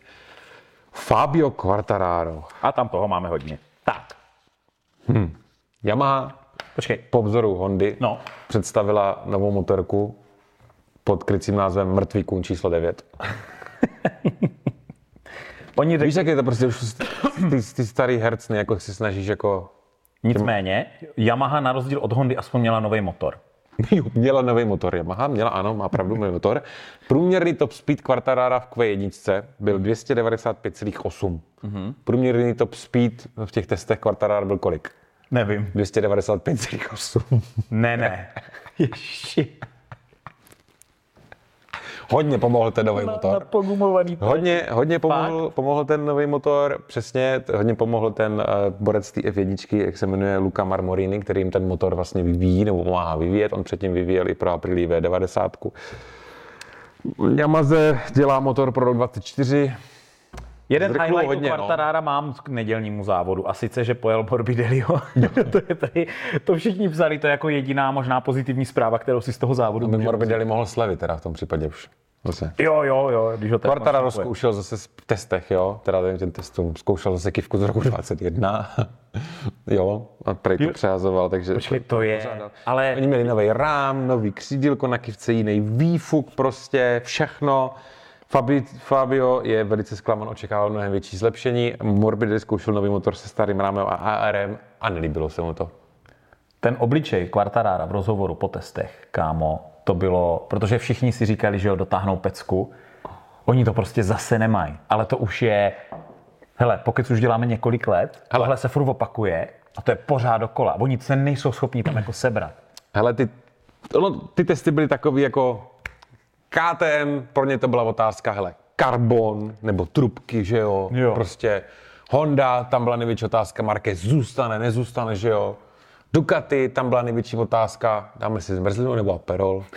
B: Fabio Quartararo.
A: A tam toho máme hodně. Tak,
B: Yamaha
A: počkej.
B: po vzoru Hondy
A: No,
B: představila novou motorku pod krycím názvem Mrtvý kůň číslo 9.
A: oni řekli,
B: Víš, jak je to prostě už ty, ty starý hercny, jako si snažíš jako...
A: nicméně, Yamaha na rozdíl od Hondy aspoň měla nový motor.
B: Měla nový motor Yamaha, měla ano, má pravdu, nový motor. Průměrný top speed Quartarara v Q1 byl 295,8. Mm-hmm. Průměrný top speed v těch testech Quartarara byl kolik?
A: Nevím.
B: 295,8.
A: Ne, ne. Ježi.
B: Hodně pomohl ten nový motor.
A: pogumovaný.
B: Hodně, hodně pomohl, pomohl ten nový motor, přesně, hodně pomohl ten uh, borec té F1, jak se jmenuje Luca Marmorini, který jim ten motor vlastně vyvíjí, nebo pomáhá vyvíjet, on předtím vyvíjel i pro Aprilia V90. Yamaze dělá motor pro rok 24,
A: Jeden
B: Zrknul
A: highlight
B: hodně, no.
A: Quartarara mám k nedělnímu závodu a sice, že pojel Morbidelliho. to, je tady, to všichni psali, to je jako jediná možná pozitivní zpráva, kterou si z toho závodu
B: by
A: můžeme
B: Morbidelli mohl slevit teda v tom případě už. Zase.
A: Jo, jo, jo, když ho tak
B: Quartararo
A: nastupuje.
B: zkoušel zase v testech, jo, teda ten, ten testům, zkoušel zase kivku z roku 21, jo, a prej to přehazoval, takže...
A: Počkej, to je,
B: pořádal.
A: ale
B: Oni měli nový rám, nový křídílko na kivce, jiný výfuk, prostě všechno. Fabi, Fabio je velice zklaman, očekával mnohem větší zlepšení. Morbidelli zkoušel nový motor se starým rámem a ARM a nelíbilo se mu to.
A: ten obličej Quartarara v rozhovoru po testech, kámo, to bylo, protože všichni si říkali, že ho dotáhnou pecku, oni to prostě zase nemají, ale to už je, hele, pokud už děláme několik let,
B: Hele.
A: tohle se furt opakuje a to je pořád dokola. Oni se nejsou schopni tam jako sebrat.
B: Hele, ty, ono, ty testy byly takový jako KTM, pro ně to byla otázka, hele, karbon nebo trubky, že jo?
A: Jo.
B: Prostě Honda, tam byla největší otázka, Marquez zůstane, nezůstane, že jo? Ducati, tam byla největší otázka, dáme si zmrzlinu nebo Aperol.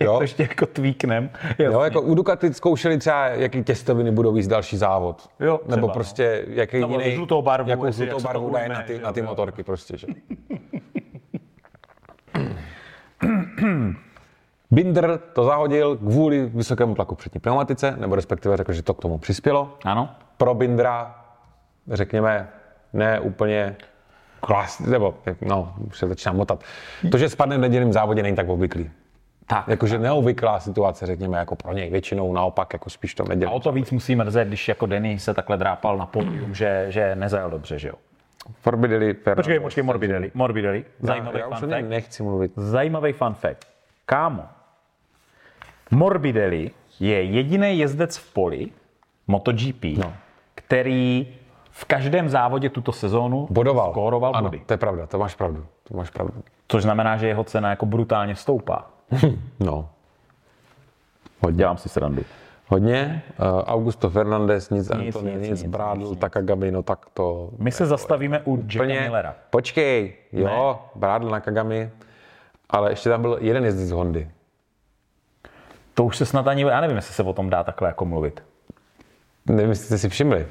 A: Jo. To ještě jako tweaknem.
B: Jo, jako u Ducati zkoušeli třeba, jaký těstoviny budou víc další závod.
A: Jo, třeba,
B: Nebo
A: no.
B: prostě, jaký
A: Nebo
B: jiný,
A: žlutou barvu,
B: jakou
A: jak
B: žlutou
A: to
B: barvu dají na ty,
A: jo,
B: na ty
A: jo.
B: motorky prostě, že? Binder to zahodil kvůli vysokému tlaku v přední pneumatice, nebo respektive řekl, že to k tomu přispělo.
A: Ano.
B: Pro Bindra, řekněme, ne úplně klas, nebo no, už se začíná motat. To, že spadne v nedělním závodě, není tak obvyklý.
A: Tak.
B: Jakože neobvyklá situace, řekněme, jako pro něj většinou naopak, jako spíš to
A: A
B: nedělí.
A: o to víc musí mrzet, když jako Denny se takhle drápal na pódium, že, že nezajel dobře, že jo.
B: Forbidelli,
A: Počkej, počkej, Morbidelli. Morbidelli. Zajímavý
B: já o
A: fun fact.
B: nechci mluvit.
A: Zajímavý fun fact. Kámo, Morbidelli je jediný jezdec v poli MotoGP, no. který v každém závodě tuto sezónu
B: Bodoval.
A: skóroval
B: ano,
A: body.
B: to je pravda, to máš pravdu. To máš pravdu.
A: Což znamená, že jeho cena jako brutálně stoupá.
B: No.
A: Dělám si srandu.
B: Hodně. Uh, Augusto Fernandez, nic, nic, Antony,
A: nic,
B: nic,
A: nic,
B: Brádl,
A: nic.
B: Takagami, no tak to...
A: My se zastavíme u Jacka
B: Úplně,
A: Millera.
B: počkej, jo, Brádl na Kagami, ale ještě tam byl jeden jezdec z Hondy.
A: To už se snad ani, já nevím, jestli se o tom dá takhle jako mluvit.
B: Nevím, jestli jste si všimli.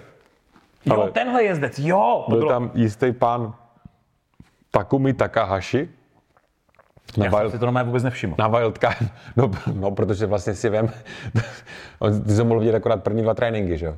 A: Jo,
B: Ale-
A: tenhle jezdec, jo!
B: Byl
A: bylo,
B: tam jistý pán Takumi Takahashi na,
A: já jsem
B: wild,
A: si to normálně vůbec nevšiml.
B: na Wildcard. No, no, protože vlastně si vem, on ty mohl vidět akorát první dva tréninky, že jo?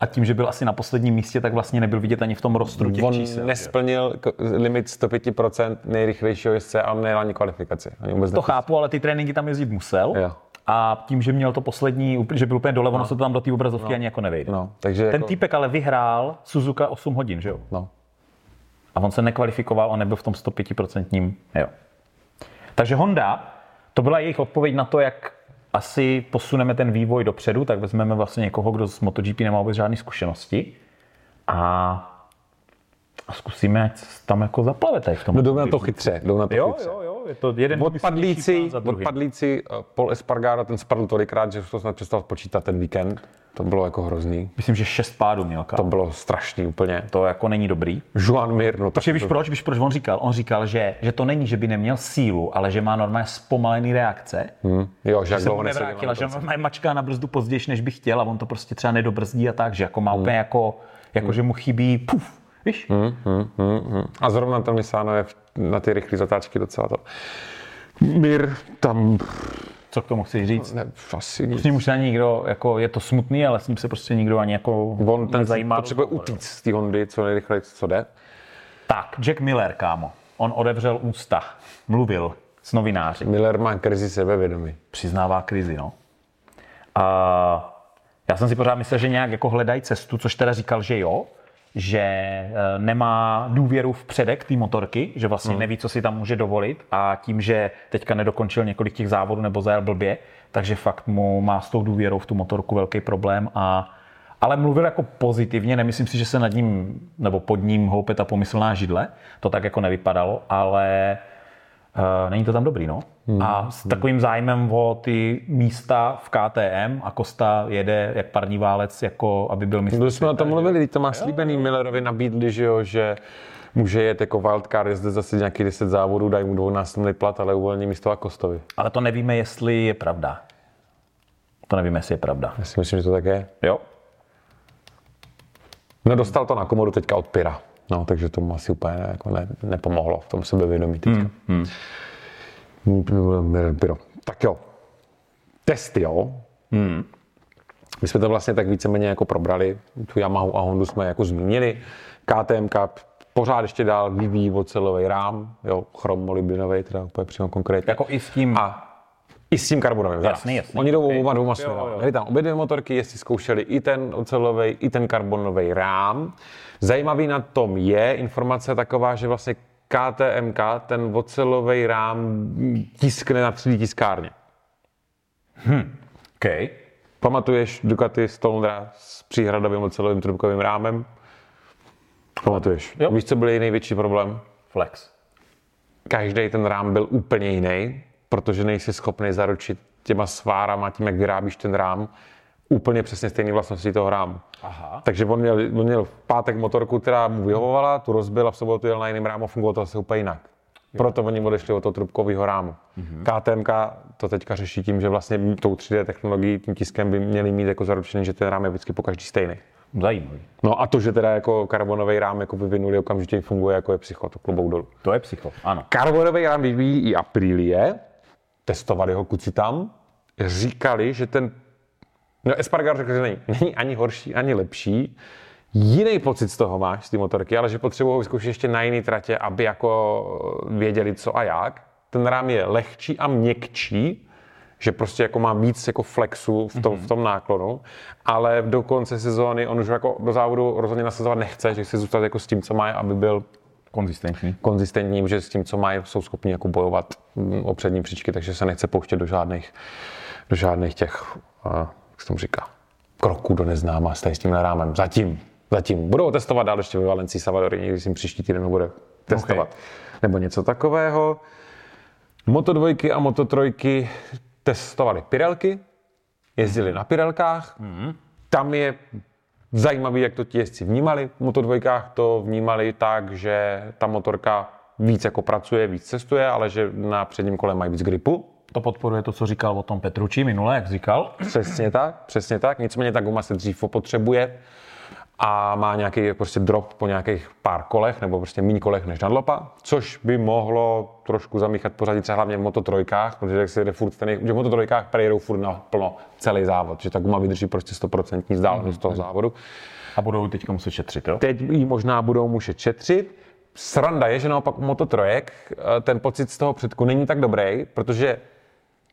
A: A tím, že byl asi na posledním místě, tak vlastně nebyl vidět ani v tom rostru těch
B: On
A: čísel. že?
B: nesplnil k- limit 105% nejrychlejšího jezdce a on nejel ani kvalifikaci. Oni vůbec
A: To chápu, ale ty tréninky tam jezdit musel.
B: Jo.
A: A tím, že měl to poslední, že byl úplně dole, ono se to tam do té obrazovky ani jako nevejde.
B: No, takže
A: Ten
B: jako,
A: týpek ale vyhrál Suzuka 8 hodin, že jo?
B: no.
A: A on se nekvalifikoval, on nebyl v tom 105%. Jo. Takže Honda, to byla jejich odpověď na to, jak asi posuneme ten vývoj dopředu, tak vezmeme vlastně někoho, kdo z MotoGP nemá vůbec žádné zkušenosti a, a zkusíme, ať tam jako zaplave tady v tom.
B: No jdou na to chytře, jdou na to
A: Jo,
B: chytře.
A: jo, jo, je to jeden
B: Odpadlíci, odpadlíci, eh, Paul Espargaro, ten spadl tolikrát, že to snad přestal počítat ten víkend. To bylo jako hrozný.
A: Myslím, že šest pádů měl.
B: To
A: To,
B: bylo strašný úplně.
A: to jako není dobrý.
B: Joan Mir, no
A: Protože víš
B: to-
A: proč? Víš proč on říkal? On říkal, že, že to není, že by neměl sílu, ale že má normálně zpomalený reakce.
B: Hm, Jo, že jak
A: se mu nevrátila, že normálně mačká na brzdu později, než by chtěl a on to prostě třeba nedobrzdí a tak, že jako
B: Hmm.
A: má úplně jako, jako že mu chybí puf, víš?
B: A zrovna to Misano je v- na ty rychlé zatáčky docela to. Mir tam,
A: Co k tomu chci říct?
B: ne, asi nic.
A: S ním už ani nikdo, jako je to smutný, ale s ním se prostě nikdo ani jako
B: On ten
A: nezajímá.
B: potřebuje utíct z té Hondy, co nejrychleji, co jde.
A: Tak, Jack Miller, kámo. On odevřel ústa, mluvil s novináři.
B: Miller má krizi sebevědomí.
A: přiznává krizi, no. A já jsem si pořád myslel, že nějak jako hledají cestu, což teda říkal, že jo, že eh, nemá důvěru v předek té motorky, že vlastně neví, co si tam může dovolit a tím, že teďka nedokončil několik těch závodů nebo zajel blbě, takže fakt mu má s tou důvěrou v tu motorku velký problém a ale mluvil jako pozitivně, nemyslím si, že se nad ním nebo pod ním houpe ta pomyslná židle, to tak jako nevypadalo, ale Uh, není to tam dobrý, no.
B: Hmm.
A: A s takovým zájmem o ty místa v KTM a Kosta jede jak parní válec, jako aby byl mistr.
B: My jsme o tom mluvili, to má slíbený Millerovi nabídli, že jo, že může jet jako wildcard, jezdit zase nějaký 10 závodů, dají mu dvounásobný plat, ale uvolní místo a Kostovi.
A: Ale to nevíme, jestli je pravda. To nevíme, jestli je pravda.
B: Já si myslím, že to tak je.
A: Jo?
B: No dostal to na komodu teďka od Pyra. No, takže tomu asi úplně ne, jako ne, nepomohlo v tom sebevědomí teďka. Hmm, hmm. Tak jo. Testy, jo. Hmm. My jsme to vlastně tak víceméně jako probrali. Tu Yamahu a Hondu jsme jako zmínili. KTM pořád ještě dál vyvíjí ocelový rám, jo, chrom molybdinový, teda úplně přímo konkrétně.
A: Jako i s tím...
B: A i s tím karbonovým.
A: Jasný, jasný.
B: Oni jdou
A: Okay.
B: dvouma směrama.
A: jo.
B: Měli tam obě dvě motorky, jestli zkoušeli i ten ocelový, i ten karbonový rám. Zajímavý na tom je informace taková, že vlastně KTMK ten ocelový rám tiskne na 3D tiskárně.
A: OK.
B: Pamatuješ Ducati Stonera s příhradovým ocelovým trubkovým rámem? Pamatuješ.
A: Jo.
B: Víš, co byl její největší problém?
A: Flex.
B: Každý ten rám byl úplně jiný, protože nejsi schopný zaručit těma svárama, tím, jak vyrábíš ten rám, úplně přesně stejné vlastnosti toho rámu.
A: Aha.
B: Takže on měl, on měl v pátek motorku, která mu vyhovovala, tu rozbil a v sobotu jel na jiném rámu, fungovalo to asi úplně jinak. Proto oni odešli od toho trubkového rámu. Mm-hmm. KTM to teďka řeší tím, že vlastně tou 3D technologií, tím tiskem by měli mít jako zaručený, že ten rám je vždycky po každý stejný.
A: Zajímavý.
B: No a to, že teda jako karbonový rám jako vyvinuli okamžitě funguje jako je psycho, to klobou dolů.
A: To je psycho, ano.
B: Karbonový rám vyvíjí i Aprilie, testovali ho kuci tam, říkali, že ten, no Espargar řekl, že není, není ani horší, ani lepší, jiný pocit z toho máš, z té motorky, ale že potřebují vyzkoušet ještě na jiné tratě, aby jako věděli co a jak. Ten rám je lehčí a měkčí, že prostě jako má víc jako flexu v tom, v tom náklonu, ale do konce sezóny on už jako do závodu rozhodně nasazovat nechce, že chce zůstat jako s tím, co má, aby byl
A: Konzistentní.
B: konzistentní, že s tím, co mají, jsou schopni jako bojovat mm, o přední příčky, takže se nechce pouštět do žádných, do žádných těch, uh, jak se tomu říká, kroků do neznáma s tady s tím rámem. Zatím, zatím. Budou testovat dál ještě ve Valencii Savadori, někdy si příští týden bude testovat. Okay. Nebo něco takového. Moto dvojky a moto trojky testovali Pirelky, jezdili na Pirelkách. Mm. Tam je zajímavý, jak to ti jezdci vnímali. V Moto2 to vnímali tak, že ta motorka víc jako pracuje, víc cestuje, ale že na předním kole mají víc gripu.
A: To podporuje to, co říkal o tom Petruči minule, jak říkal.
B: Přesně tak, přesně tak. Nicméně ta guma se dřív potřebuje a má nějaký prostě drop po nějakých pár kolech nebo prostě méně kolech než Dunlopa, což by mohlo trošku zamíchat pořadí třeba hlavně v mototrojkách, protože jak se jde furt ten, že v mototrojkách prejedou furt na plno celý závod, že ta guma vydrží prostě 100% vzdálenost mm-hmm. toho závodu.
A: A budou teď muset šetřit, jo?
B: Teď ji možná budou muset šetřit. Sranda je, že naopak u mototrojek eh, ten pocit z toho předku není tak dobrý, protože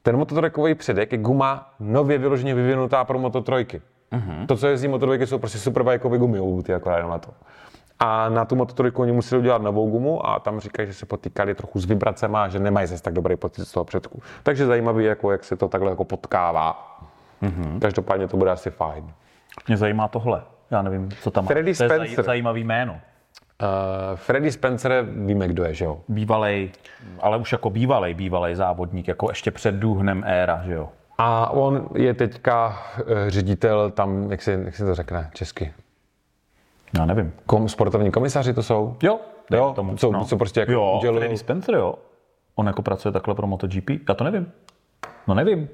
B: ten mototrojkový předek je guma nově vyloženě vyvinutá pro mototrojky. Uh-huh. To, co jezdí motorojky, jsou prostě super bajkové gumy, ty akorát na to. A na tu mototrojku oni museli udělat novou gumu a tam říkají, že se potýkali trochu s vibracemi a že nemají zase tak dobrý pocit z toho předku. Takže zajímavý, jako, jak se to takhle jako potkává. Uh-huh. Každopádně to bude asi fajn.
A: Mě zajímá tohle. Já nevím, co tam
B: Freddy
A: má.
B: Spencer.
A: To je zaj, zajímavý jméno.
B: Uh, Freddy Spencer, víme, kdo je, že jo?
A: Bývalej, ale už jako bývalej, bývalej závodník, jako ještě před důhnem éra, že jo?
B: A on je teďka eh, ředitel tam, jak se, jak se to řekne česky?
A: Já nevím.
B: Kom, sportovní komisaři to jsou?
A: Jo.
B: Jo, tomu, co, no. co prostě jako
A: jo, udělují... Freddy Spencer, jo. On jako pracuje takhle pro MotoGP? Já to nevím. No nevím.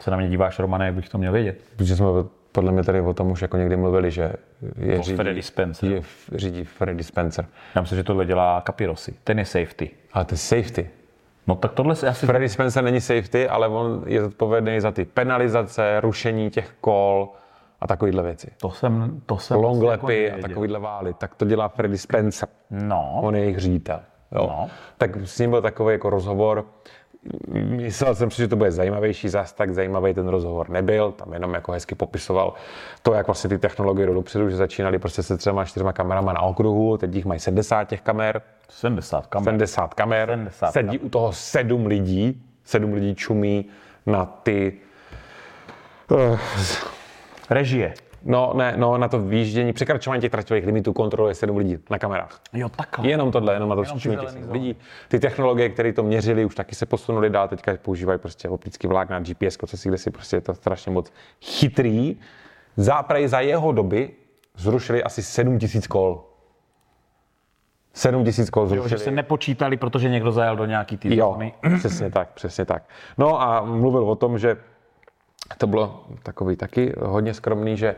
A: Se na mě díváš, Romane, jak bych to měl vědět.
B: Protože jsme podle mě tady o tom už jako někdy mluvili, že je
A: řídí, Freddy Spencer.
B: Je, řídí Freddy Spencer.
A: Já myslím, že tohle dělá Capirossi. Ten je safety.
B: A to je safety.
A: No tak tohle si asi...
B: Freddy Spencer není safety, ale on je zodpovědný za ty penalizace, rušení těch kol a takovýhle věci.
A: To jsem, to jsem
B: Long lepy jako a takovýhle vály. Tak to dělá Freddy Spencer.
A: No.
B: On je jejich ředitel. Jo. No. Tak s ním byl takový jako rozhovor. Myslel jsem si, že to bude zajímavější, zas tak zajímavý ten rozhovor nebyl, tam jenom jako hezky popisoval to, jak vlastně ty technologie jdou dopředu, že začínali prostě se třema, čtyřma kamerama na okruhu, teď jich mají 70 těch kamer.
A: 70 kamer.
B: 70 kamer.
A: 70
B: Sedí
A: kamer.
B: u toho sedm lidí, sedm lidí čumí na ty uh,
A: Režie.
B: No, ne, no, na to výjíždění, překračování těch traťových limitů kontroluje sedm lidí na kamerách.
A: Jo, takhle.
B: Jenom tohle, jenom na to
A: Jenom ty
B: těch
A: zóny.
B: lidí. Ty technologie, které to měřily, už taky se posunuly dál, teďka používají prostě optický vlákna, GPS, co si kde si prostě je to strašně moc chytrý. Záprej za jeho doby zrušili asi 7 tisíc kol. 7 tisíc kol
A: Jo,
B: zrušili.
A: že se nepočítali, protože někdo zajel do nějaký ty
B: Jo, přesně tak, přesně tak. No a mluvil o tom, že to bylo takový taky hodně skromný, že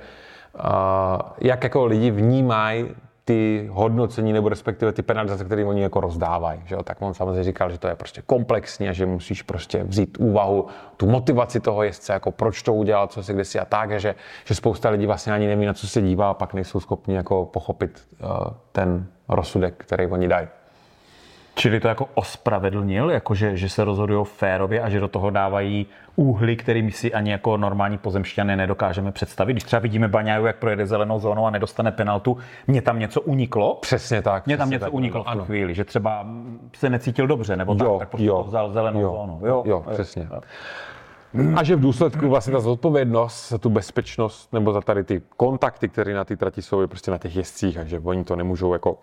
B: jak jako lidi vnímají ty hodnocení nebo respektive ty penalizace, které oni jako rozdávají. Že jo? Tak on samozřejmě říkal, že to je prostě komplexní a že musíš prostě vzít úvahu tu motivaci toho jezdce, jako proč to udělal, co se kde si a tak, že, že spousta lidí vlastně ani neví, na co se dívá a pak nejsou schopni jako pochopit uh, ten rozsudek, který oni dají.
A: Čili to jako ospravedlnil, jako že, že se rozhodují férově a že do toho dávají úhly, kterými si ani jako normální pozemšťané nedokážeme představit. Když třeba vidíme Baňáju, jak projede zelenou zónou a nedostane penaltu, mně tam něco uniklo.
B: Přesně tak.
A: Mně tam něco
B: tak.
A: uniklo v tu
B: Ano.
A: chvíli, že třeba se necítil dobře, nebo tak,
B: Jo,
A: tak prostě
B: jo,
A: vzal zelenou
B: jo,
A: zónu.
B: jo, přesně. A že v důsledku vlastně ta zodpovědnost za tu bezpečnost nebo za tady ty kontakty, které na té trati jsou, je prostě na těch jezdcích a že oni to nemůžou jako,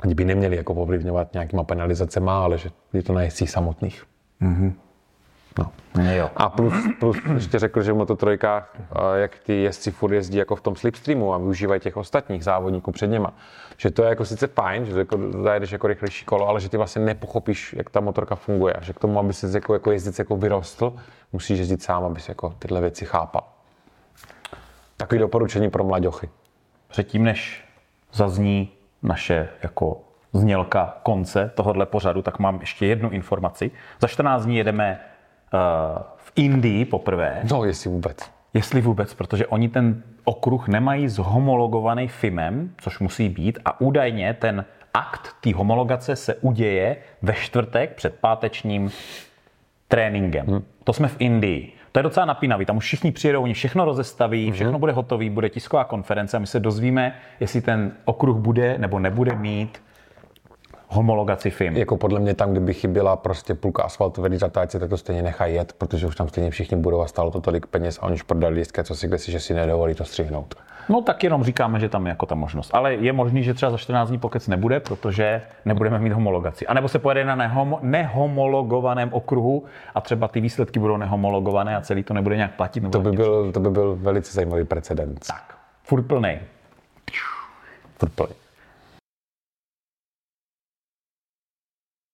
B: ani by neměli jako ovlivňovat nějakýma penalizacema, ale že je to na jezdcích samotných. No.
A: Jo.
B: A plus, plus ještě řekl, že v Moto3, jak ty jezdci furt jezdí jako v tom slipstreamu a využívají těch ostatních závodníků před něma. Že to je jako sice fajn, že jako zajedeš jako rychlejší kolo, ale že ty vlastně nepochopíš, jak ta motorka funguje. A že k tomu, aby si jako, jako jezdec jako vyrostl, musíš jezdit sám, aby si jako tyhle věci chápal. Takový doporučení pro mladěchy.
A: Předtím, než zazní naše jako znělka konce tohohle pořadu, tak mám ještě jednu informaci. Za 14 dní jedeme uh, v Indii poprvé.
B: No, jestli vůbec.
A: Jestli vůbec, protože oni ten okruh nemají zhomologovaný FIMem, což musí být, a údajně ten akt té homologace se uděje ve čtvrtek před pátečním tréninkem. Hmm. To jsme v Indii. To je docela napínavý. Tam už všichni přijedou, oni všechno rozestaví, všechno bude hotový, bude tisková konference a my se dozvíme, jestli ten okruh bude nebo nebude mít homologaci FIM.
B: Jako podle mě tam, kdyby chyběla prostě půlka asfaltové zatáčce, tak to stejně nechají jet, protože už tam stejně všichni budou a stálo to tolik peněz a oni už prodali lístky, co si kde si, že si nedovolí to střihnout.
A: No tak jenom říkáme, že tam je jako ta možnost. Ale je možný, že třeba za 14 dní pokec nebude, protože nebudeme mít homologaci. A nebo se pojede na nehom- nehomologovaném okruhu a třeba ty výsledky budou nehomologované a celý to nebude nějak platit. Nebo
B: To by, byl, to by byl velice zajímavý precedens.
A: Tak, furt plnej.
B: Furt plný.